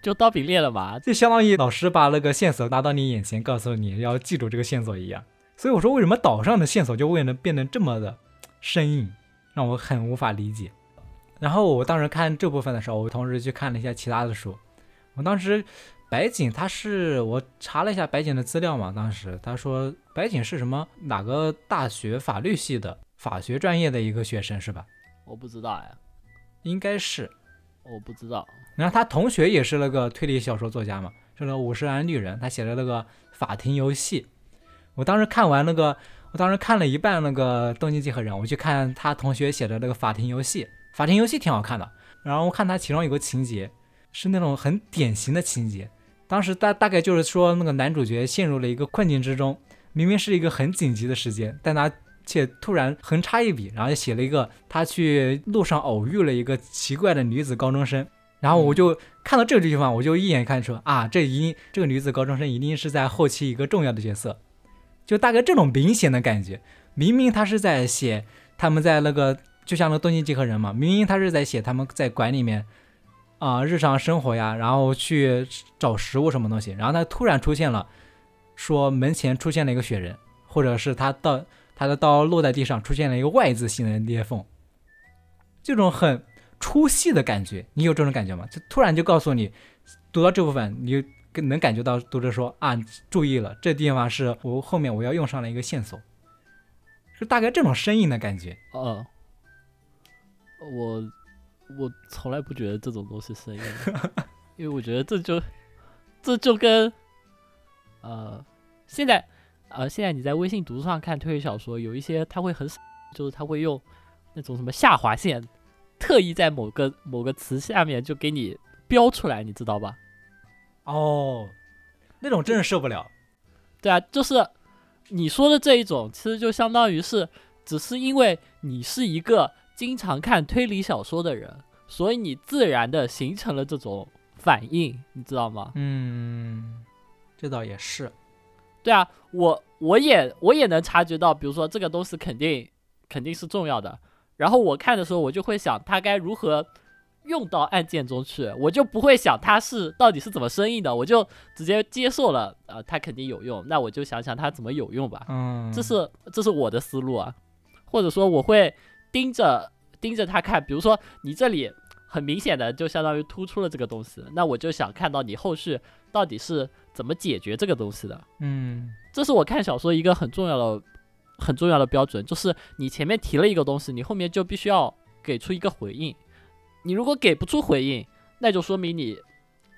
就刀柄裂了嘛，就相当于老师把那个线索拿到你眼前，告诉你要记住这个线索一样。所以我说，为什么岛上的线索就为能变得这么的生硬，让我很无法理解。然后我当时看这部分的时候，我同时去看了一下其他的书。我当时白景他是我查了一下白景的资料嘛，当时他说白景是什么哪个大学法律系的法学专业的一个学生是吧？我不知道呀，应该是，我不知道。然后他同学也是那个推理小说作家嘛，是个五十岚绿人，他写的那个法庭游戏。我当时看完那个，我当时看了一半那个《东京集合人》，我去看他同学写的那个法庭游戏。法庭游戏挺好看的，然后我看他其中有个情节是那种很典型的情节，当时大大概就是说那个男主角陷入了一个困境之中，明明是一个很紧急的时间，但他却突然横插一笔，然后就写了一个他去路上偶遇了一个奇怪的女子高中生，然后我就看到这个地方，我就一眼看出啊，这一定这个女子高中生一定是在后期一个重要的角色。就大概这种明显的感觉，明明他是在写他们在那个，就像那个东京集合人嘛，明明他是在写他们在馆里面啊日常生活呀，然后去找食物什么东西，然后他突然出现了，说门前出现了一个雪人，或者是他到他的刀落在地上出现了一个 Y 字形的裂缝，这种很出戏的感觉，你有这种感觉吗？就突然就告诉你，读到这部分你。能感觉到读者说啊，注意了，这地方是我后面我要用上了一个线索，是大概这种生硬的感觉。哦，我我从来不觉得这种东西生硬，因为我觉得这就这就跟呃现在呃现在你在微信读书上看推理小说，有一些他会很就是他会用那种什么下划线，特意在某个某个词下面就给你标出来，你知道吧？哦，那种真是受不了。对啊，就是你说的这一种，其实就相当于是，只是因为你是一个经常看推理小说的人，所以你自然的形成了这种反应，你知道吗？嗯，这倒也是。对啊，我我也我也能察觉到，比如说这个东西肯定肯定是重要的，然后我看的时候，我就会想它该如何。用到案件中去，我就不会想它是到底是怎么生硬的，我就直接接受了，呃，它肯定有用，那我就想想它怎么有用吧。嗯，这是这是我的思路啊，或者说我会盯着盯着它看，比如说你这里很明显的就相当于突出了这个东西，那我就想看到你后续到底是怎么解决这个东西的。嗯，这是我看小说一个很重要的很重要的标准，就是你前面提了一个东西，你后面就必须要给出一个回应。你如果给不出回应，那就说明你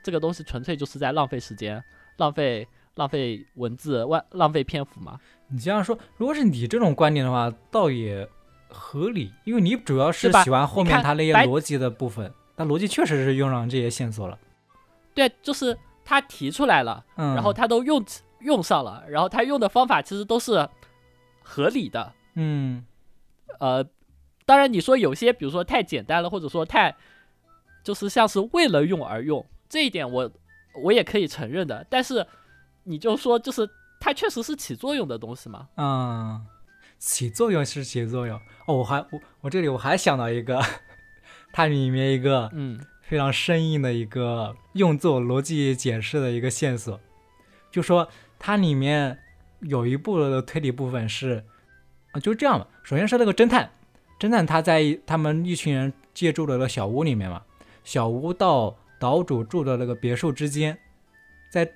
这个东西纯粹就是在浪费时间、浪费浪费文字、浪浪费篇幅嘛。你这样说，如果是你这种观点的话，倒也合理，因为你主要是喜欢后面他那些逻辑的部分，但逻辑确实是用上这些线索了。对，就是他提出来了，然后他都用用上了，然后他用的方法其实都是合理的。嗯，呃。当然，你说有些，比如说太简单了，或者说太，就是像是为了用而用，这一点我我也可以承认的。但是，你就说就是它确实是起作用的东西嘛？嗯，起作用是起作用。哦，我还我我这里我还想到一个，它里面一个嗯非常生硬的一个用作逻辑解释的一个线索，就说它里面有一部的推理部分是啊，就是这样吧。首先是那个侦探。侦探他在他们一群人借住的那个小屋里面嘛，小屋到岛主住的那个别墅之间，在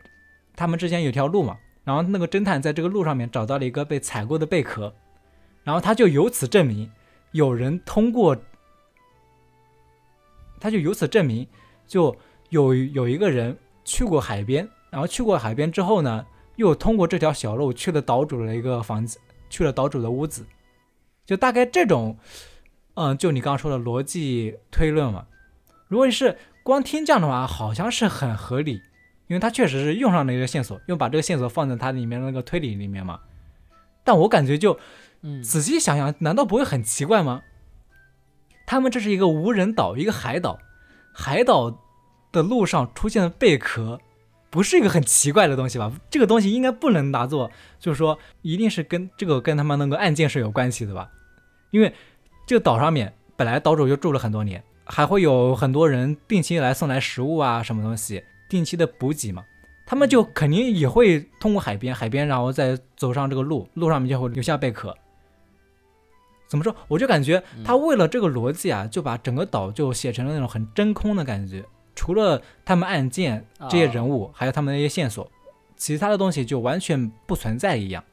他们之间有条路嘛，然后那个侦探在这个路上面找到了一个被踩过的贝壳，然后他就由此证明有人通过，他就由此证明就有有一个人去过海边，然后去过海边之后呢，又通过这条小路去了岛主的一个房子，去了岛主的屋子。就大概这种，嗯，就你刚刚说的逻辑推论嘛。如果你是光听这样的话，好像是很合理，因为他确实是用上了一个线索，又把这个线索放在它里面那个推理里面嘛。但我感觉就，嗯，仔细想想，难道不会很奇怪吗？他们这是一个无人岛，一个海岛，海岛的路上出现的贝壳，不是一个很奇怪的东西吧？这个东西应该不能拿作，就是说一定是跟这个跟他们那个案件是有关系的吧？因为这个岛上面本来岛主就住了很多年，还会有很多人定期来送来食物啊，什么东西，定期的补给嘛。他们就肯定也会通过海边，海边然后再走上这个路，路上面就会留下贝壳。怎么说？我就感觉他为了这个逻辑啊，就把整个岛就写成了那种很真空的感觉。除了他们案件这些人物，还有他们那些线索，其他的东西就完全不存在一样，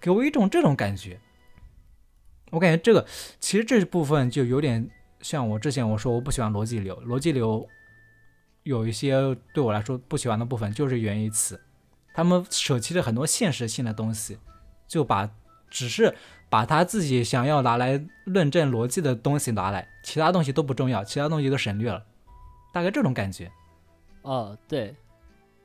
给我一种这种感觉。我感觉这个其实这部分就有点像我之前我说我不喜欢逻辑流，逻辑流有一些对我来说不喜欢的部分，就是源于此，他们舍弃了很多现实性的东西，就把只是。把他自己想要拿来论证逻辑的东西拿来，其他东西都不重要，其他东西都省略了，大概这种感觉。哦，对，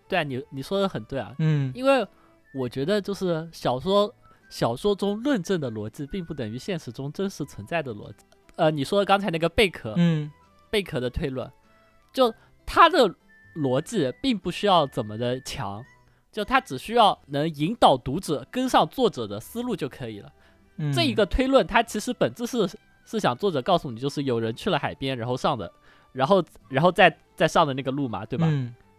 对啊，你你说的很对啊，嗯，因为我觉得就是小说小说中论证的逻辑，并不等于现实中真实存在的逻辑。呃，你说刚才那个贝壳，嗯，贝壳的推论，就它的逻辑并不需要怎么的强，就它只需要能引导读者跟上作者的思路就可以了。这一个推论，它其实本质是是想作者告诉你，就是有人去了海边，然后上的，然后然后再再上的那个路嘛，对吧？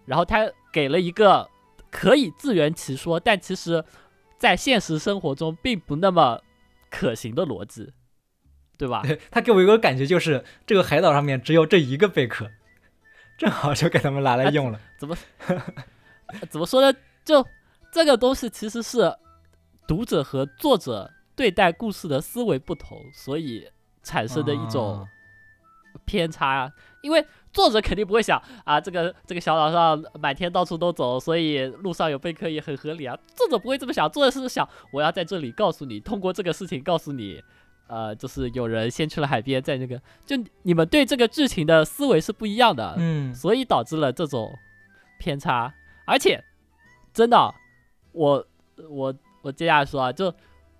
然后他给了一个可以自圆其说，但其实，在现实生活中并不那么可行的逻辑，对吧？他给我一个感觉，就是这个海岛上面只有这一个贝壳，正好就给他们拿来用了。怎么怎么说呢？就这个东西其实是读者和作者。对待故事的思维不同，所以产生的一种偏差。因为作者肯定不会想啊，这个这个小岛上满天到处都走，所以路上有贝壳也很合理啊。作者不会这么想，作者是想我要在这里告诉你，通过这个事情告诉你，呃，就是有人先去了海边，在那个就你们对这个剧情的思维是不一样的，嗯，所以导致了这种偏差。而且真的，我我我接下来说啊，就。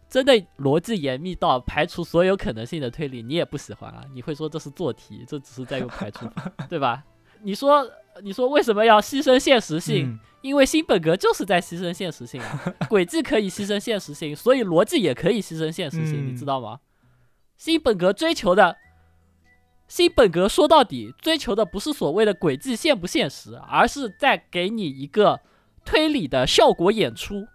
真的逻辑严密到排除所有可能性的推理，你也不喜欢啊？你会说这是做题，这只是在用排除法，对吧？你说，你说为什么要牺牲现实性？因为新本格就是在牺牲现实性啊！轨迹可以牺牲现实性，所以逻辑也可以牺牲现实性，你知道吗？新本格追求的，新本格说到底追求的不是所谓的轨迹现不现实，而是在给你一个推理的效果演出。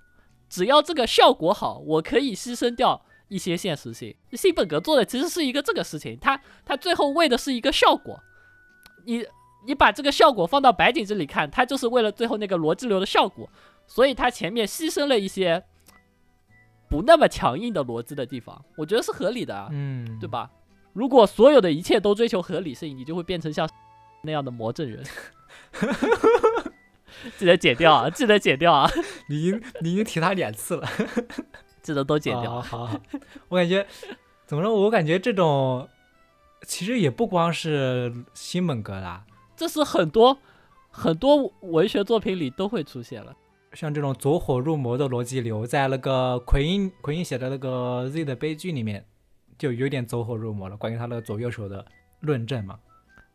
只要这个效果好，我可以牺牲掉一些现实性。新本格做的其实是一个这个事情，他他最后为的是一个效果。你你把这个效果放到白井这里看，他就是为了最后那个逻辑流的效果，所以他前面牺牲了一些不那么强硬的逻辑的地方，我觉得是合理的，嗯，对吧？如果所有的一切都追求合理性，你就会变成像 那样的魔怔人。记得剪掉啊！记得剪掉啊！你已经你已经提他两次了，记得都剪掉。好，好，我感觉怎么说？我感觉这种其实也不光是新本格啦，这是很多很多文学作品里都会出现了。像这种走火入魔的逻辑流，在那个奎因奎因写的那个 Z 的悲剧里面，就有点走火入魔了。关于他那个左右手的论证嘛。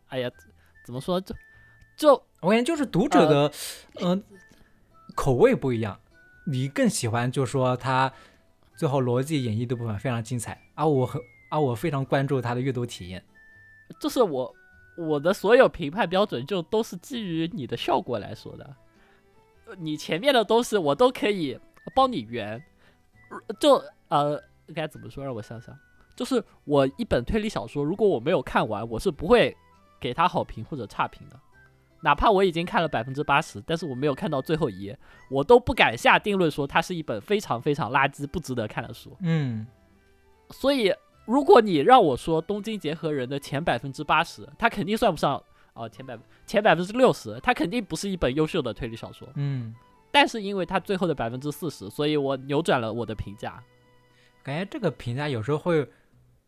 哎呀，怎么说？就就。我感觉就是读者的，嗯，口味不一样。你更喜欢，就是说他最后逻辑演绎的部分非常精彩，而我很，而我非常关注他的阅读体验。就是我我的所有评判标准就都是基于你的效果来说的。你前面的东西我都可以帮你圆。就呃，该怎么说？让我想想。就是我一本推理小说，如果我没有看完，我是不会给他好评或者差评的。哪怕我已经看了百分之八十，但是我没有看到最后一页，我都不敢下定论说它是一本非常非常垃圾、不值得看的书。嗯，所以如果你让我说《东京结合人》的前百分之八十，它肯定算不上哦，前百前百分之六十，它肯定不是一本优秀的推理小说。嗯，但是因为它最后的百分之四十，所以我扭转了我的评价。感觉这个评价有时候会，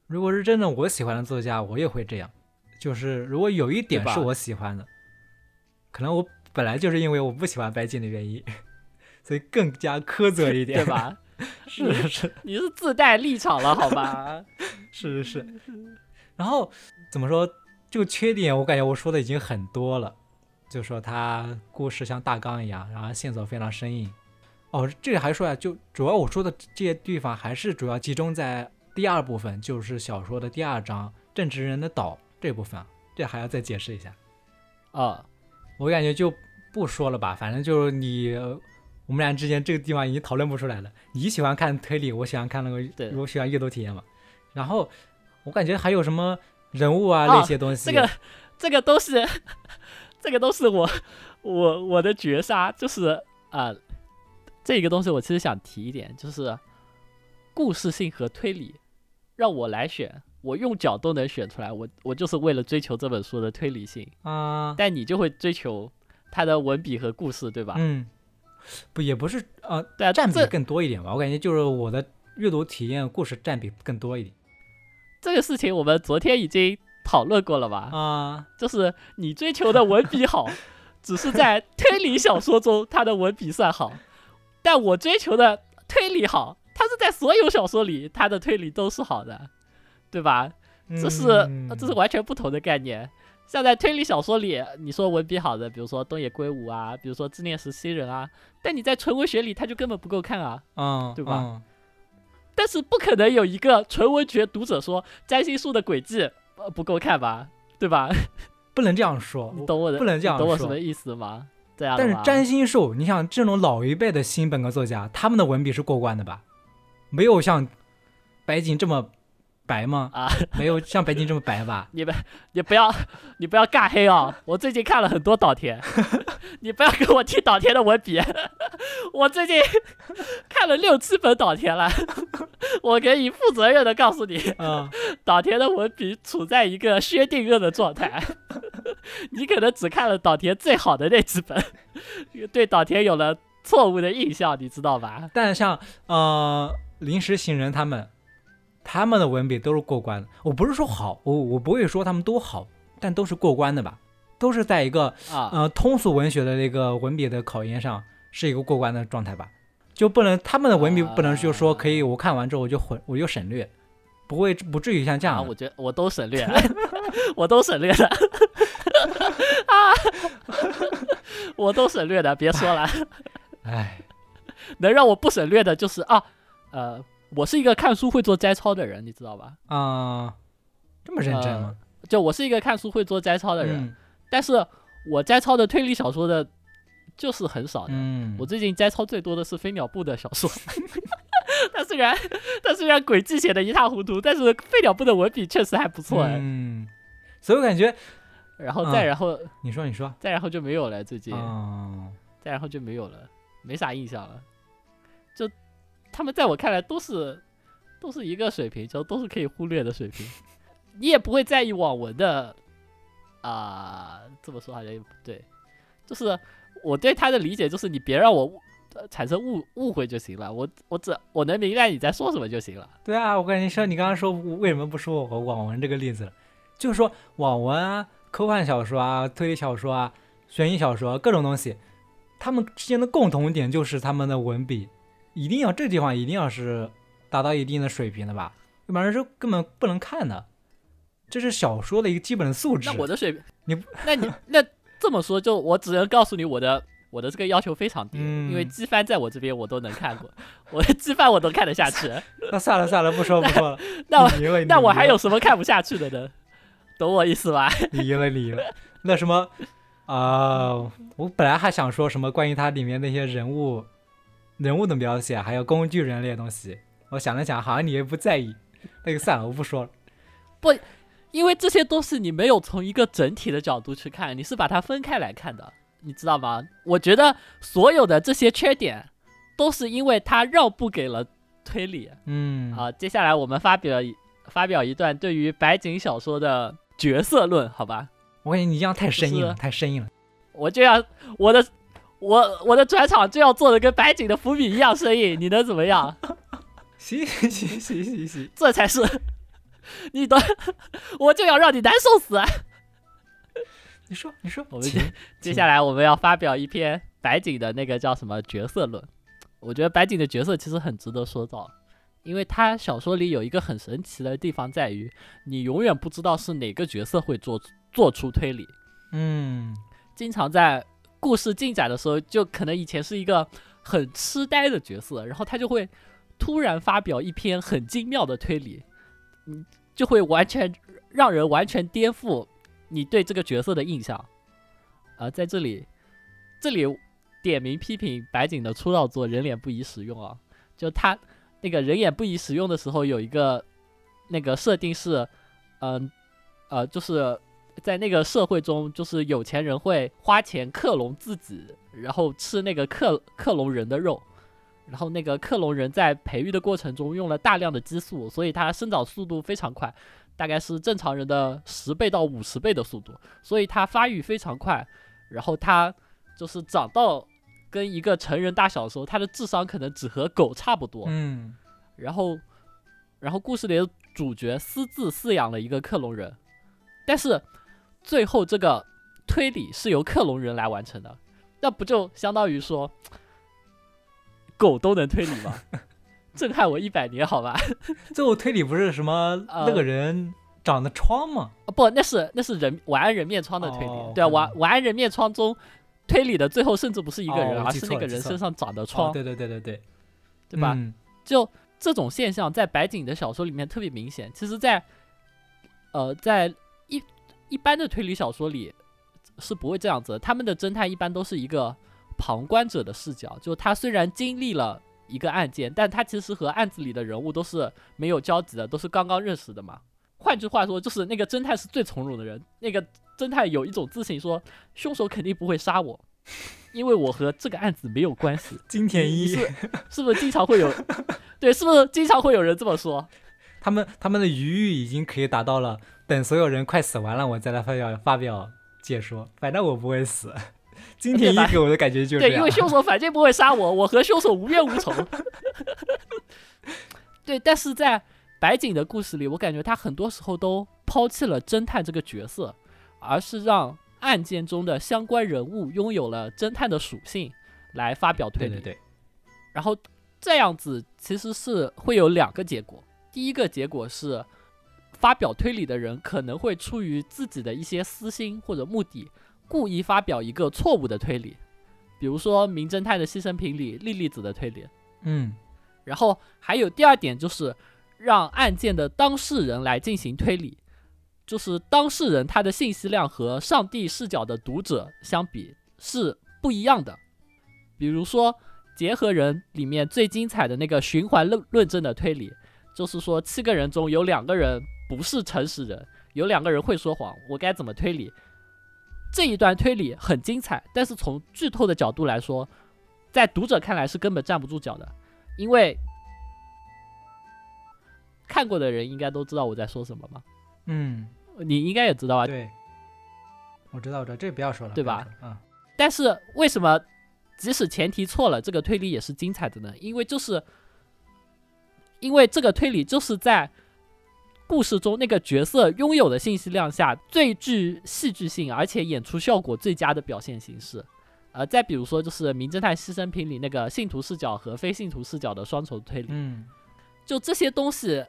如果是真的我喜欢的作家，我也会这样，就是如果有一点是我喜欢的。可能我本来就是因为我不喜欢白金的原因，所以更加苛责一点，对吧？是是，你是自带立场了，好吧？是是是，然后怎么说这个缺点，我感觉我说的已经很多了，就说它故事像大纲一样，然后线索非常生硬。哦，这里还说呀，就主要我说的这些地方还是主要集中在第二部分，就是小说的第二章正直人的岛这部分，这还要再解释一下。啊，我感觉就不说了吧，反正就是你我们俩之间这个地方已经讨论不出来了。你喜欢看推理，我喜欢看那个，对我喜欢阅读体验嘛。然后我感觉还有什么人物啊哦那些东西，这个这个都是 这个都是我我我的绝杀，就是啊、这个东西我其实想提一点，就是故事性和推理，让我来选，我用脚都能选出来，我我就是为了追求这本书的推理性，啊，但你就会追求它的文笔和故事，对吧？嗯，不也不是呃对啊，占比这更多一点吧，我感觉就是我的阅读体验故事占比更多一点这个事情我们昨天已经讨论过了吧？啊。就是你追求的文笔好，只是在推理小说中它的文笔算好，但我追求的推理好，它是在所有小说里它的推理都是好的，对吧？这是、嗯这是完全不同的概念。像在推理小说里，你说文笔好的，比如说东野圭吾啊，比如说自恋实习人啊，但你在纯文学里，他就根本不够看啊。嗯，对吧嗯但是不可能有一个纯文学读者说占星术的轨迹呃不够看吧，对吧？不能这样说，你懂我的，不能这样懂我什么意思吗？对啊但是占星术，你想这种老一辈的新本科作家，他们的文笔是过关的吧？没有像白井这么白吗？啊，没有像白金这么白吧？你们你不要你不要尬黑啊！我最近看了很多岛田，你不要跟我提岛田的文笔，我最近 看了六七本岛田了，我可以负责任的告诉你，嗯，岛田的文笔处在一个薛定谔的状态。你可能只看了岛田最好的那几本，对岛田有了错误的印象，你知道吧？但像呃临时行人他们，他们的文笔都是过关的。我不是说好，我我不会说他们都好，但都是过关的吧？都是在一个啊，呃通俗文学的那个文笔的考验上是一个过关的状态吧？就不能他们的文笔不能就说可以，我看完之后我就混我就省略，不会不至于像这啊，样的。我觉得我都省略了，我都省略 了 啊，我都省略的，别说了，哎，能让我不省略的就是啊，呃，我是一个看书会做摘抄的人，你知道吧？啊、这么认真吗？就我是一个看书会做摘抄的人，嗯但是我摘抄的推理小说的，就是很少的。嗯，我最近摘抄最多的是飞鸟部的小说，他虽然他虽然轨迹写的一塌糊涂，但是飞鸟部的文笔确实还不错哎。嗯，所以我感觉然后再嗯然后、你说你说，再然后就没有了，最近、嗯，再然后就没有了，没啥印象了。他们在我看来都是都是一个水平，就都是可以忽略的水平。你也不会在意网文的啊、这么说好像也不对，就是我对他的理解就是你别让我、产生误误会就行了，我我只我能明白你在说什么就行了。对啊，我感觉像你刚刚说为什么不说我网文这个例子，就是说网文啊、科幻小说啊、推理小说啊、悬疑小说、啊、各种东西，他们之间的共同点就是他们的文笔一定要这地方一定要是达到一定的水平的吧，要不然是根本不能看的。这是小说的一个基本的素质。那我的水平，你不那你 那这么说，就我只能告诉你我的我的这个要求非常低，嗯因为机翻在我这边我都能看过，我的机翻我都看得下去。那算了算了，不说不说了。那我那我还有什么看不下去的呢？懂我意思吧？你赢了，你赢了。那什么啊、我本来还想说什么关于它里面那些人物人物的描写，还有工具人类的东西。我想了想，好像你也不在意，那就算了，我不说了。不因为这些都是你没有从一个整体的角度去看，你是把它分开来看的，你知道吗？我觉得所有的这些缺点，都是因为它让步给了推理。嗯，好，接下来我们发表发表一段对于白井小说的角色论，好吧？我感觉你这样太生硬了，太生硬了。我就要我的我我的转场就要做的跟白景的伏笔一样生硬，你能怎么样？行行行行行行，这才是 你的，我就要让你难受死。你说你说，我们接接下来我们要发表一篇白景的那个叫什么角色论。我觉得白景的角色其实很值得说到，因为他小说里有一个很神奇的地方在于，你永远不知道是哪个角色会做做出推理。嗯，经常在故事进展的时候，就可能以前是一个很痴呆的角色，然后他就会突然发表一篇很精妙的推理，嗯，就会完全让人完全颠覆你对这个角色的印象。啊，在这里，这里点名批评白井的出道作《人脸不宜使用》啊，就他那个人眼不宜使用的时候，有一个那个设定是，嗯，呃，就是在那个社会中，就是有钱人会花钱克隆自己，然后吃那个克克隆人的肉，然后那个克隆人在培育的过程中用了大量的激素，所以它生长速度非常快，大概是正常人的十倍到五十倍的速度，所以它发育非常快。然后它就是长到跟一个成人大小的时候，它的智商可能只和狗差不多。嗯，然后，然后故事里的主角私自饲养了一个克隆人，但是最后这个推理是由克隆人来完成的，那不就相当于说狗都能推理吗？震撼我一百年，好吧？最后推理不是什么那个人。长的疮吗？不，那是那是人晚安人面疮的推理。对啊，晚晚安人面疮中推理的最后甚至不是一个人，而是那个人身上长的疮。对对对对对，对吧？就这种现象在白景的小说里面特别明显。其实，在呃，在一一般的推理小说里是不会这样子。他们的侦探一般都是一个旁观者的视角，就他虽然经历了一个案件，但他其实和案子里的人物都是没有交集的，都是刚刚认识的嘛。换句话说，就是那个侦探是最从容的人。那个侦探有一种自信，说凶手肯定不会杀我，因为我和这个案子没有关系。金田一是是不是经常会有？对，是不是经常会有人这么说？他们他们的余欲已经可以达到了，等所有人快死完了，我再来发表发表解说。反正我不会死。金田一给我的感觉就是对，因为凶手反正不会杀我，我和凶手无冤无仇。对，但是在。白井的故事里，我感觉他很多时候都抛弃了侦探这个角色，而是让案件中的相关人物拥有了侦探的属性来发表推理。对对对。然后这样子其实是会有两个结果，第一个结果是发表推理的人可能会出于自己的一些私心或者目的，故意发表一个错误的推理，比如说《名侦探的牺牲品》里莉莉子的推理。嗯。然后还有第二点就是。让案件的当事人来进行推理，就是当事人他的信息量和上帝视角的读者相比是不一样的。比如说，结合人里面最精彩的那个循环论论证的推理，就是说七个人中有两个人不是诚实人，有两个人会说谎，我该怎么推理？这一段推理很精彩，但是从剧透的角度来说，在读者看来是根本站不住脚的，因为。看过的人应该都知道我在说什么吧？嗯，你应该也知道啊。对，我知道，我知道，这不要说了，对吧？嗯。但是为什么即使前提错了，这个推理也是精彩的呢？因为就是，因为这个推理就是在故事中那个角色拥有的信息量下最具戏剧性，而且演出效果最佳的表现形式。呃，再比如说，就是《名侦探牺牲品》里那个信徒视角和非信徒视角的双重推理。嗯，就这些东西。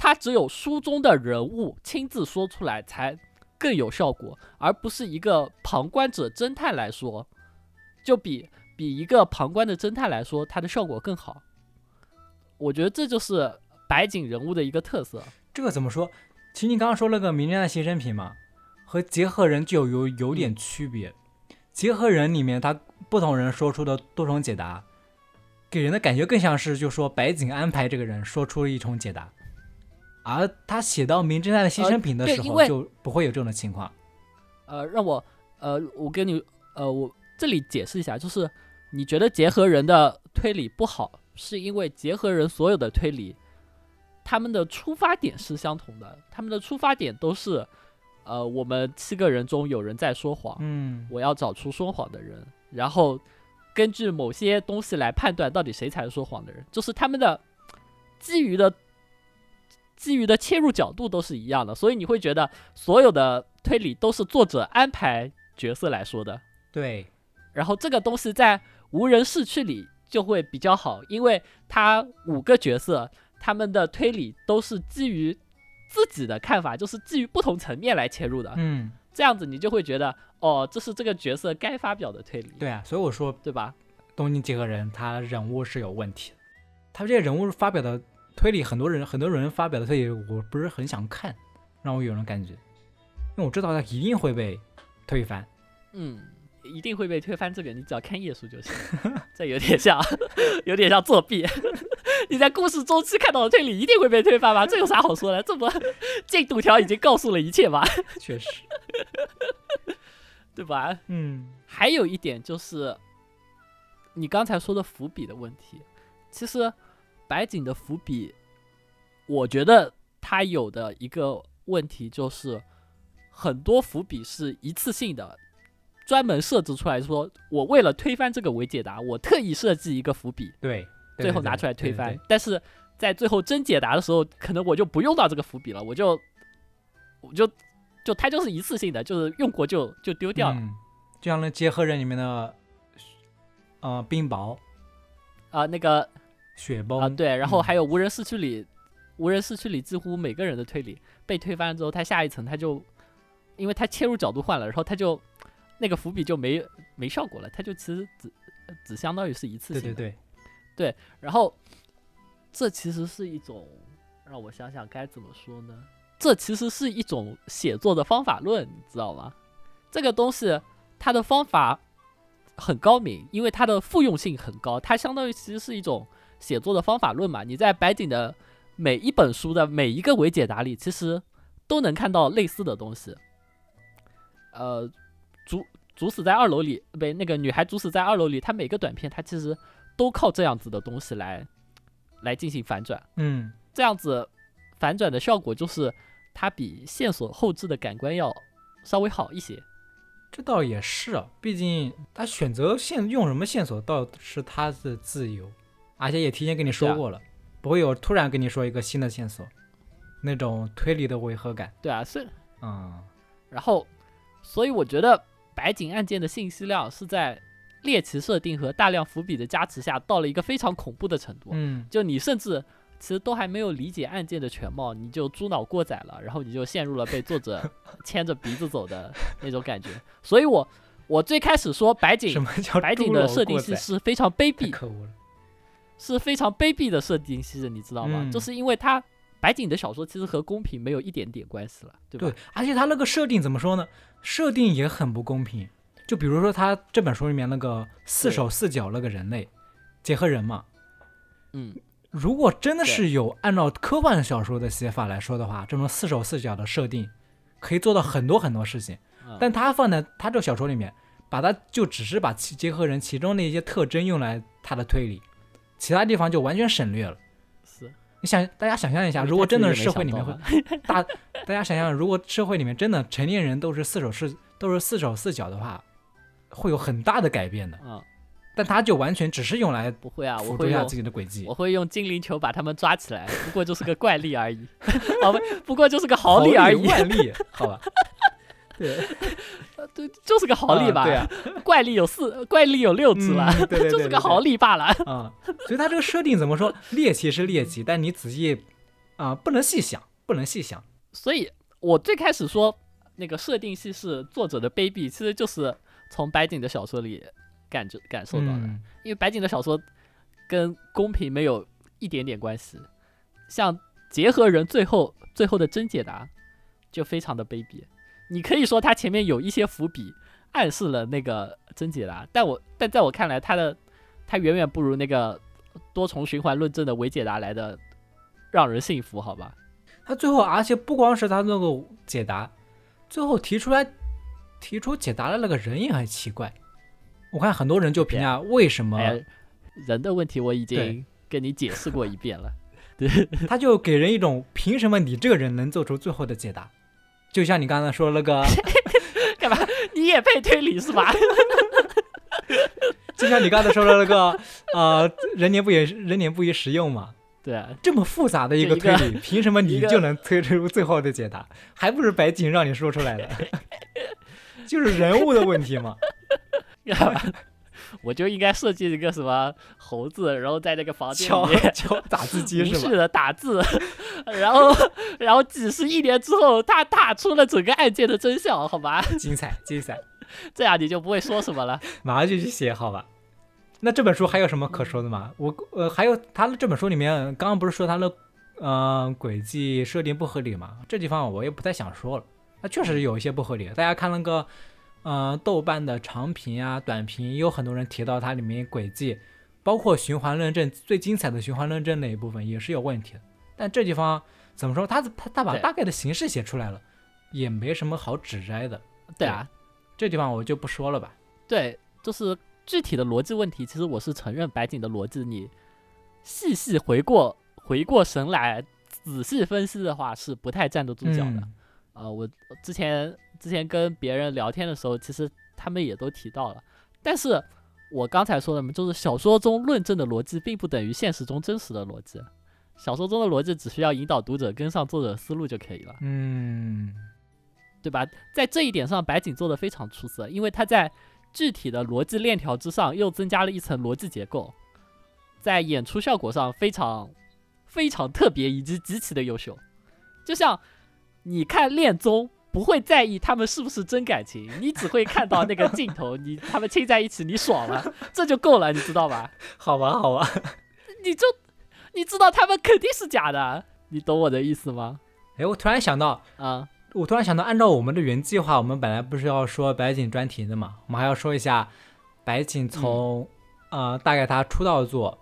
它只有书中的人物亲自说出来才更有效果，而不是一个旁观者侦探来说，就比比一个旁观的侦探来说，它的效果更好。我觉得这就是白井人物的一个特色。这个怎么说？其实你刚刚说那个名侦探牺牲品嘛，和结合人就有有点区别。结合人里面，他不同人说出的多重解答，给人的感觉更像是就说白井安排这个人说出了一重解答。而他写到《名侦探的牺牲品》的时候，就不会有这种的情况。呃，让我，呃，我跟你，呃，我这里解释一下，就是你觉得结合人的推理不好，是因为结合人所有的推理，他们的出发点是相同的，他们的出发点都是，呃，我们七个人中有人在说谎，嗯，我要找出说谎的人，然后根据某些东西来判断到底谁才是说谎的人，就是他们的基于的。基于的切入角度都是一样的，所以你会觉得所有的推理都是作者安排角色来说的。对，然后这个东西在无人市区里就会比较好，因为它五个角色他们的推理都是基于自己的看法，就是基于不同层面来切入的。嗯，这样子你就会觉得，哦，这是这个角色该发表的推理，对啊，所以我说对吧？东京结合人他人物是有问题的，他这些人物发表的推理，很多人很多人发表的推理，我不是很想看，让我有种感觉，因为我知道他一定会被推翻。嗯，一定会被推翻。这个你只要看页数就行。这有点像，有点像作弊。你在故事中期看到的推理一定会被推翻吗？这有啥好说的？这不进度条已经告诉了一切吗？确实，对吧？嗯，还有一点就是，你刚才说的伏笔的问题，其实白井的伏笔，我觉得他有的一个问题就是，很多伏笔是一次性的，专门设置出来说，我为了推翻这个伪解答，我特意设计一个伏笔，对最后拿出来推。对对对，翻但是在最后真解答的时候，可能我就不用到这个伏笔了，我就我就就它就是一次性的，就是用过就就丢掉了。嗯，就像那结合人里面的，呃，冰雹、啊、那个雪崩啊，对，然后嗯还有无人市区里，无人市区里几乎每个人的推理被推翻之后，他下一层他就，因为他切入角度换了，然后他就那个伏笔就没没效果了，它就其实只只相当于是一次性的。对对，对然后这其实是一种，让我想想该怎么说呢？这其实是一种写作的方法论，你知道吗？这个东西它的方法很高明，因为它的复用性很高，它相当于其实是一种写作的方法论嘛。你在白井的每一本书的每一个伪解答里，其实都能看到类似的东西。呃，主主死在二楼里，不，那个女孩主死在二楼里，她每个短片它其实都靠这样子的东西来来进行反转。嗯，这样子反转的效果就是它比线索后置的感官要稍微好一些。这倒也是啊，毕竟他选择线用什么线索倒是他的自由，而且也提前跟你说过了，不会有突然跟你说一个新的线索，那种推理的违和感。对啊，是，嗯，然后所以我觉得白井案件的信息量是在猎奇设定和大量伏笔的加持下，到了一个非常恐怖的程度。嗯，就你甚至其实都还没有理解案件的全貌，你就猪脑过载了，然后你就陷入了被作者 牵着鼻子走的那种感觉。所以我我最开始说白井白井的设定是是非常卑鄙。是非常卑鄙的设定机制，你知道吗？嗯就是因为他白井的小说其实和公平没有一点点关系了，对吧？对，而且他那个设定怎么说呢？设定也很不公平。就比如说他这本书里面那个四手四脚那个人类结合人嘛，嗯，如果真的是有按照科幻小说的写法来说的话，这种四手四脚的设定可以做到很多很多事情。嗯但他放在他这个小说里面，把它就只是把其结合人其中的一些特征用来他的推理，其他地方就完全省略了。是。你想，大家想象一下，如果真的是社会里面会大，大家想象，如果社会里面真的成年人都是四手四都是四手四脚的话，会有很大的改变的。嗯，但他就完全只是用来不会啊，我会用自己的轨迹我。会用精灵球把他们抓起来，不过就是个怪力而已，好吧，不过就是个豪力而已，万力，好吧？对，对，就是个豪力吧，啊对啊，怪力有四，怪力有六只了，嗯对对对就是个豪力罢了。啊、所以他这个设定怎么说？猎奇是猎奇，但你仔细啊、不能细想，不能细想。所以我最开始说那个设定系是作者的卑鄙，其实就是从白井的小说里感觉感受到的，嗯因为白井的小说跟公平没有一点点关系，像结合人最后最后的真解答就非常的卑鄙。你可以说他前面有一些伏笔暗示了那个真解答，但我但在我看来，他的他远远不如那个多重循环论证的伪解答来的让人信服，好吧？他最后，而且不光是他那个解答，最后提出来提出解答的那个人也很奇怪。我看很多人就评价为什么哎，人的问题我已经跟你解释过一遍了。对 他就给人一种凭什么你这个人能做出最后的解答？就像你刚才说那个，干嘛？你也配推理是吧？就像你刚才说的那个，呃，人年不也人年不宜实用嘛。对啊，这么复杂的一个就一个推理，凭什么你就能推出最后的解答？还不是白景让你说出来的？就是人物的问题嘛。我就应该设计一个什么猴子，然后在那个房间敲里面敲打字机 无是吧？是的打字，然后然后几十亿年之后，他打出了整个案件的真相，好吧？精彩精彩，这样你就不会说什么了。马上就去写好吧。那这本书还有什么可说的吗？我呃还有他的这本书里面，刚刚不是说他的呃轨迹设定不合理吗？这地方我也不太想说了。它确实有一些不合理，大家看那个呃豆瓣的长评啊、短评，也有很多人提到它里面轨迹，包括循环论证最精彩的循环论证那一部分也是有问题的。但这地方怎么说？他他他把大概的形式写出来了，也没什么好指摘的。对啊，这地方我就不说了吧。对，就是具体的逻辑问题，其实我是承认白景的逻辑，你细细回过回过神来，仔细分析的话，是不太站得住脚的。嗯呃，我之前之前跟别人聊天的时候，其实他们也都提到了，但是我刚才说的嘛，就是小说中论证的逻辑，并不等于现实中真实的逻辑。小说中的逻辑只需要引导读者跟上作者思路就可以了，嗯对吧？在这一点上，白井做的非常出色，因为他在具体的逻辑链条之上又增加了一层逻辑结构，在演出效果上非常非常特别以及极其的优秀。就像你看恋综，不会在意他们是不是真感情，你只会看到那个镜头，你他们亲在一起，你爽了，这就够了，你知道吧？好吧，好吧。你就你知道他们肯定是假的，你懂我的意思吗？哎，我突然想到，啊、我突然想到，按照我们的原计划，我们本来不是要说白井专题的嘛，我们还要说一下白井从、呃大概他出道作，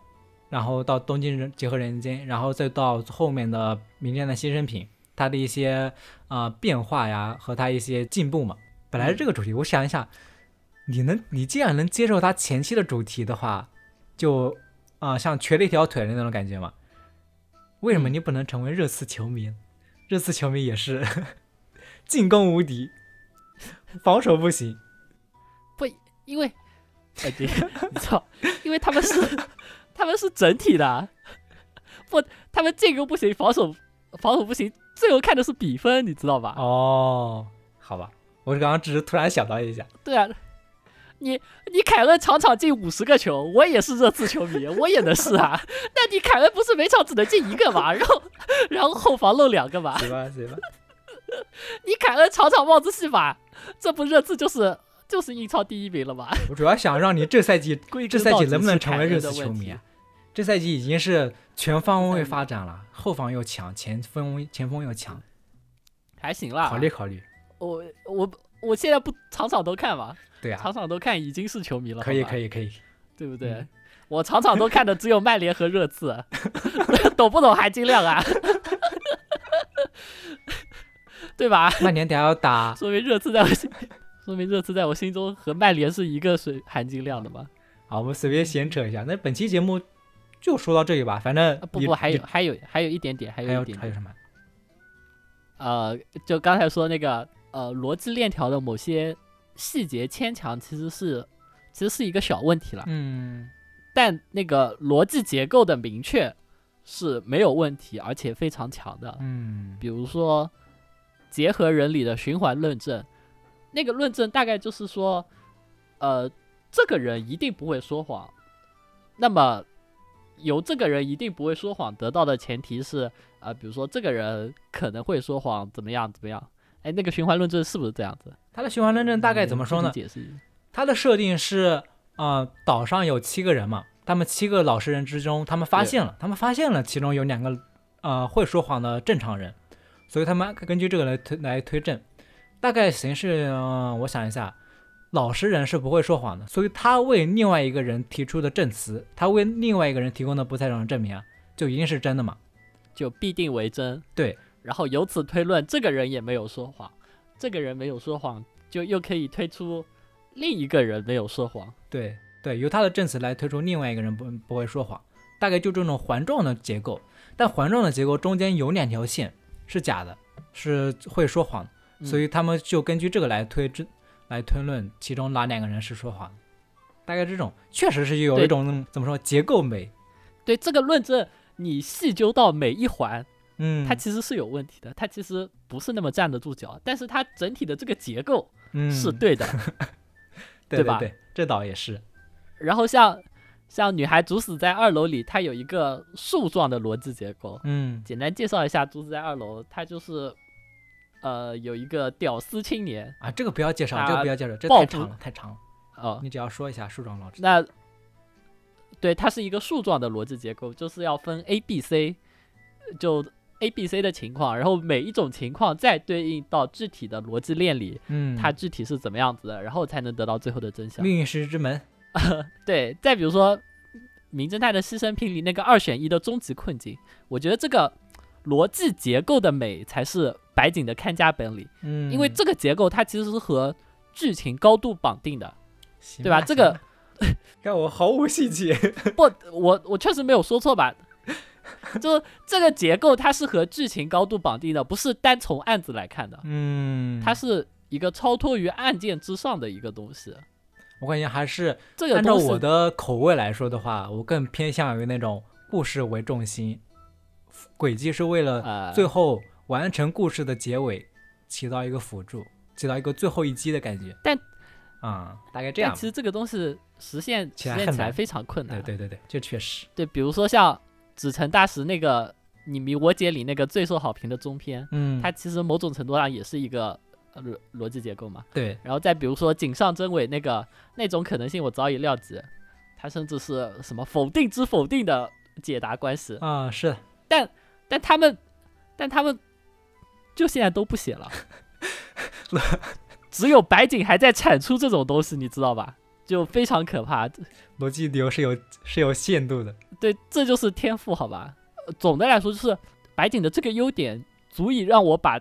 然后到东京人结合人间，然后再到后面的明天的牺牲品，他的一些呃变化呀和它一些进步嘛。本来是这个主题，我想一下，你能你既然能接受他前期的主题的话，就啊、像瘸了一条腿的那种感觉嘛。为什么嗯你不能成为热刺球迷？热刺球迷也是 进攻无敌，防守不行。不因为，哎，对，你知道，因为他们是 他们是整体的，不，他们进攻不行，防守防守不行，最后看的是比分，你知道吧？哦，好吧，我刚刚只是突然想到一下，对啊，你你凯恩场场进五十个球，我也是热刺球迷，我也能是啊。那你凯恩不是每场只能进一个吗？然后 然后后防漏两个嘛？行吧，行吧。你凯恩场场帽子戏法，这不热刺就是就是英超第一名了吗？我主要想让你这赛季这赛季能不能成为热刺球迷啊？这赛季已经是全方位发展了，后防又强，前锋前锋又强，还行啦，考虑考虑。我我我现在不场场都看嘛，对啊，场场都看已经是球迷了，可以可以可以。对不对？嗯我场场都看的只有曼联和热刺，懂不懂含金量啊？对吧？曼联等下要打，说明热刺在我心，说明热刺在我心中和曼联是一个水含金量的嘛？好，我们随便闲扯一下。那本期节目就说到这里吧，反正不不，还有还有还有一点点，还还有有一点点，还有什么？呃，就刚才说那个呃逻辑链条的某些细节牵强，其实是其实是一个小问题了。嗯但那个逻辑结构的明确是没有问题，而且非常强的。嗯比如说，结合人理的循环论证，那个论证大概就是说，呃，这个人一定不会说谎。那么，由这个人一定不会说谎得到的前提是，呃，比如说这个人可能会说谎，怎么样怎么样？哎，那个循环论证是不是这样子？它的循环论证大概怎么说呢具？体解释一下。它的设定是，呃，岛上有七个人嘛，他们七个老实人之中，他们发现了，他们发现了其中有两个，呃，会说谎的正常人，所以他们根据这个来推来推证。大概形式，嗯、我想一下，老实人是不会说谎的，所以他为另外一个人提出的证词，他为另外一个人提供的不在场证明啊，就一定是真的嘛？就必定为真。对，然后由此推论，这个人也没有说谎，这个人没有说谎，就又可以推出另一个人没有说谎。对对，由他的证词来推出另外一个人不不会说谎，大概就这种环状的结构。但环状的结构中间有两条线是假的，是会说谎所以他们就根据这个来推知来推论其中哪两个人是说谎的。大概这种确实是有一种怎么说结构美，对这个论证，你细究到每一环，嗯，它其实是有问题的，它其实不是那么站得住脚，但是它整体的这个结构嗯是对的。对对吧对，这倒也是。然后像像女孩主死在二楼里，它有一个树状的逻辑结构。嗯简单介绍一下，主死在二楼，它就是呃有一个屌丝青年啊，这个不要介绍，这个不要介绍，这太长了，太长了。哦，你只要说一下树状逻辑。那对它是一个树状的逻辑结构，就是要分 A、B、C，就 A、B、C 的情况，然后每一种情况再对应到具体的逻辑链里，嗯，它具体是怎么样子的，然后才能得到最后的真相。命运石之门。对，再比如说《名侦探的牺牲品》里那个二选一的终极困境，我觉得这个逻辑结构的美才是白景的看家本领，嗯，因为这个结构它其实是和剧情高度绑定的，对吧？这个行吧让我毫无细节。不，我我确实没有说错吧？就这个结构它是和剧情高度绑定的，不是单从案子来看的，嗯，它是一个超脱于案件之上的一个东西。我感觉还是这个按照我的口味来说的话，我更偏向于那种故事为重心，轨迹是为了呃，最后完成故事的结尾，起到一个辅助，起到一个最后一击的感觉。但啊、大概这样其实这个东西实现起实现起来非常困难。对对对对，这确实。对，比如说像紫城大石那个“你迷我解”里那个最受好评的中篇，嗯，它其实某种程度上也是一个呃逻逻辑结构嘛。对，然后再比如说井上真伪那个那种可能性，我早已料及，它甚至是什么否定之否定的解答关系，啊、是的，但他们，但他们就现在都不写了，只有白井还在产出这种东西，你知道吧？就非常可怕。逻辑流是有是有限度的。对，这就是天赋，好吧？呃总的来说，就是白井的这个优点足以让我把，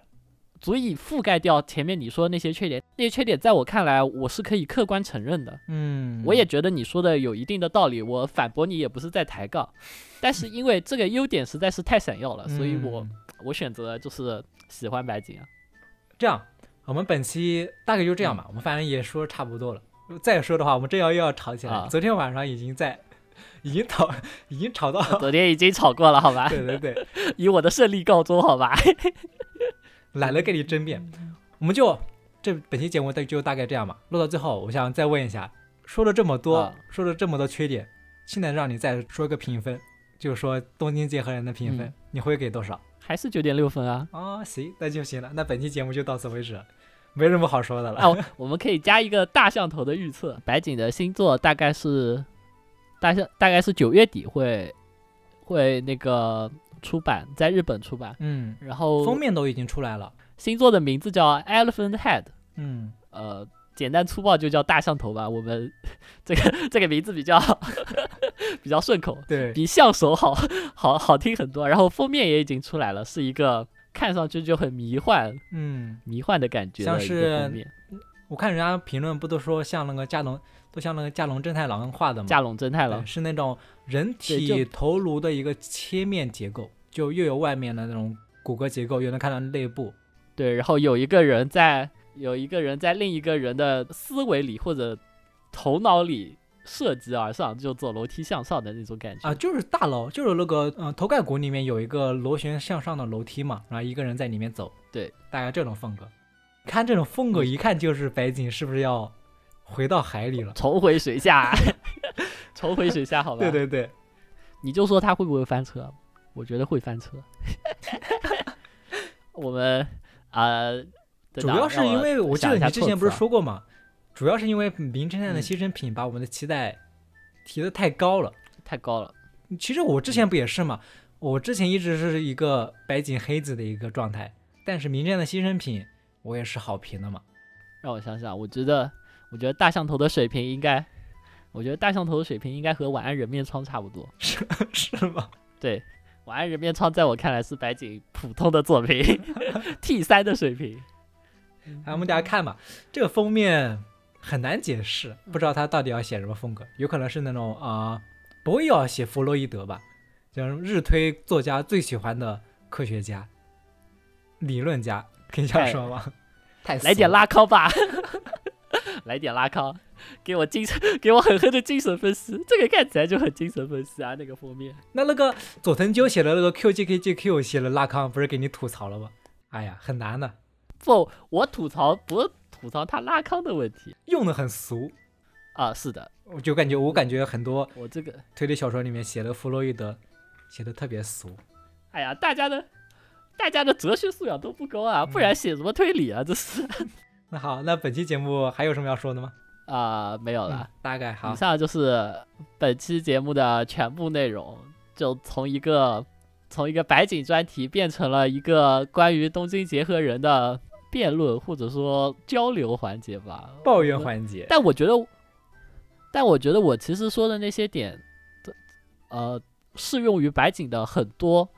足以覆盖掉前面你说的那些缺点。那些缺点在我看来，我是可以客观承认的。嗯，我也觉得你说的有一定的道理，我反驳你也不是在抬杠。但是因为这个优点实在是太闪耀了，所以我嗯我选择就是喜欢白景啊。这样，我们本期大概就这样吧。我们反正也说差不多了。再说的话，我们这要又要吵起来昨天晚上已经在，已经吵，已经吵到。昨天已经吵过了，好吧？对对对，以我的胜利告终，好吧？懒得跟你争辩。我们就这本期节目就大概这样吧。录到最后，我想再问一下，说了这么多，啊说了这么多缺点，现在让你再说个评分，就是说东京结合人的评分，嗯你会给多少？还是九点六分啊？啊、行，那就行了。那本期节目就到此为止，没什么好说的了。哦，我们可以加一个大象头的预测，白井的星座大概是大象大概是九月底会会那个出版，在日本出版。嗯，然后封面都已经出来了。星座的名字叫 Elephant Head，嗯，呃，简单粗暴就叫大象头吧。我们 这个这个名字比较 比较顺口，对，比象手好好好听很多。然后封面也已经出来了，是一个看上去就很迷幻嗯，迷幻的感觉的一像是个封面。我看人家评论不都说像那个加农，都像那个加农正太郎画的吗？加农正太郎，是那种人体头颅的一个切面结构，就又有外面的那种骨骼结构，又能看到内部。对，然后有一个人在有一个人在另一个人的思维里或者头脑里射击而上，就走楼梯向上的那种感觉啊，就是大楼，就是那个嗯、呃头盖骨里面有一个螺旋向上的楼梯嘛，然后一个人在里面走，对，大概这种风格。看这种风格，一看就是白景是不是要回到海里了？重回水下，重回水下，好吧？对，对对，你就说他会不会翻车？我觉得会翻车。我们呃，主要是因为我记得你之前不是说过嘛，主要是因为《名侦探的嗯牺牲品》把我们的期待提的太高了。太高了？其实我之前不也是嘛，我之前一直是一个白井黑子的一个状态，但是《名侦探的牺牲品》我也是好评的嘛。让我想想，我觉得，我觉得大象头的水平应该，我觉得大象头的水平应该和晚安人面疮差不多。是 是吗？对，晚安人面疮在我看来是白井普通的作品，T 三的水平。来，我们大家看吧，这个封面很难解释，不知道他到底要写什么风格，有可能是那种啊、不会要写弗洛伊德吧，就是日推作家最喜欢的科学家、理论家，可以这样说吗？太来点拉，拉康吧，来点拉康，给我精神，给我狠狠的精神分析。这个看起来就很精神分析啊，那个封面。那那个佐藤鸠写的那个 QJKJQ 写了拉康，不是给你吐槽了吗？哎呀，很难的，不，我吐槽不是吐槽他拉康的问题，用的很俗。啊，是的，我就感觉我感觉很多我这个，推理小说里面写的弗洛伊德写的特别俗。哎呀，大家的大家的哲学素养都不高啊，不然写什么推理啊？这是那好，那本期节目还有什么要说的吗？啊，没有嗯了。大概好以，上就是本期节目的全部内容，就从一个从一个白景专题变成了一个关于东京结合人的辩论或者说交流环节吧。抱怨环节。但我觉得，但我觉得我其实说的那些点，呃，适用于白景的很多，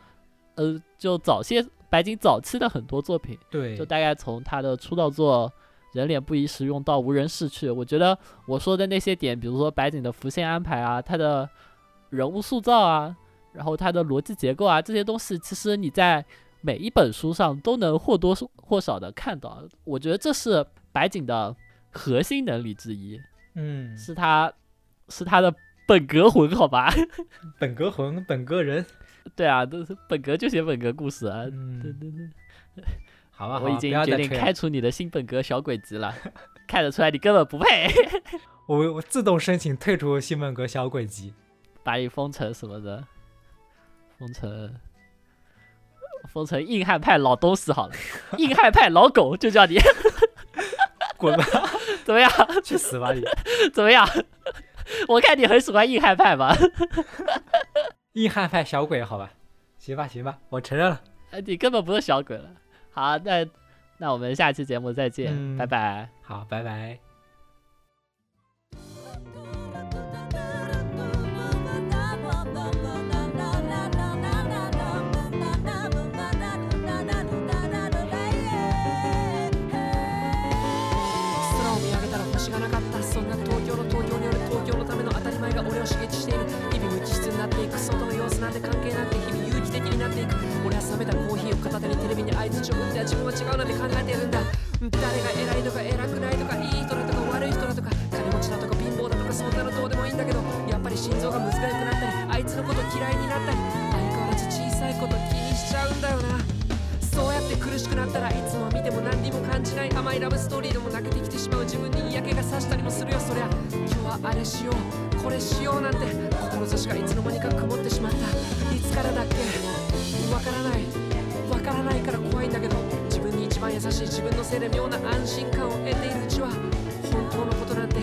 呃，就早些白井早期的很多作品，对就，大概从他的出道作《人脸不宜使用》到《无人逝去》，我觉得我说的那些点，比如说白景的浮现安排啊，他的人物塑造啊，然后他的逻辑结构啊，这些东西，其实你在每一本书上都能或多或少的看到。我觉得这是白景的核心能力之一，嗯，是他是他的本格魂，好吧？本格魂，本格人。对啊，都是本格就写本格故事啊。对嗯，对对。好吧，好我已经决定开除你的新本格小鬼集了，看得出来你根本不配，我我自动申请退出新本格小鬼集。把你封城什么的，封城封城硬汉派老东西好了，硬汉派老狗就叫你，滚吧，怎么样？去死吧你！怎么样？我看你很喜欢硬汉派吧？硬汉派小鬼，好吧，行吧，行吧，我承认了。呃你根本不是小鬼了。好，那那我们下期节目再见，嗯拜拜。好，拜拜。片手にテレビに相槌を打っては自分は違うなんて考えてるんだ。誰が偉いとか偉くないとかいい人だとか悪い人だとか金持ちだとか貧乏だとかそんなのどうでもいいんだけどやっぱり心臓がむずがゆくなったりあいつのこと嫌いになったり相変わらず小さいこと気にしちゃうんだよな。そうやって苦しくなったらいつも見ても何にも感じない甘いラブストーリーでも泣けてきてしまう自分に嫌気がさしたりもするよ。そりゃ今日はあれしようこれしようなんて志がいつの間にか曇ってしまった。いつからだっけ？わからない。わからないから怖いんだけど自分に一番優しい自分のせいで妙な安心感を得ているうちは本当のことなんて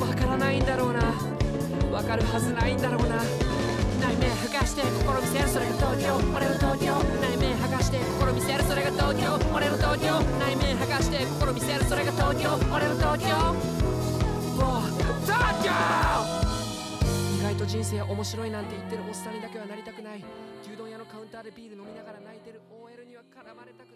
わからないんだろうな。わかるはずないんだろうな。内面剥がして心見せるそれが東京。俺の東京。内面剥がして心見せるそれが東京。俺の東京。内面剥がして心見せるそれが東京。俺の東京。もう東京。意外と人生面白いなんて言ってるおっさんにだけはなりたくない。ウンターでビール飲みながら泣いてる OL には絡まれたくない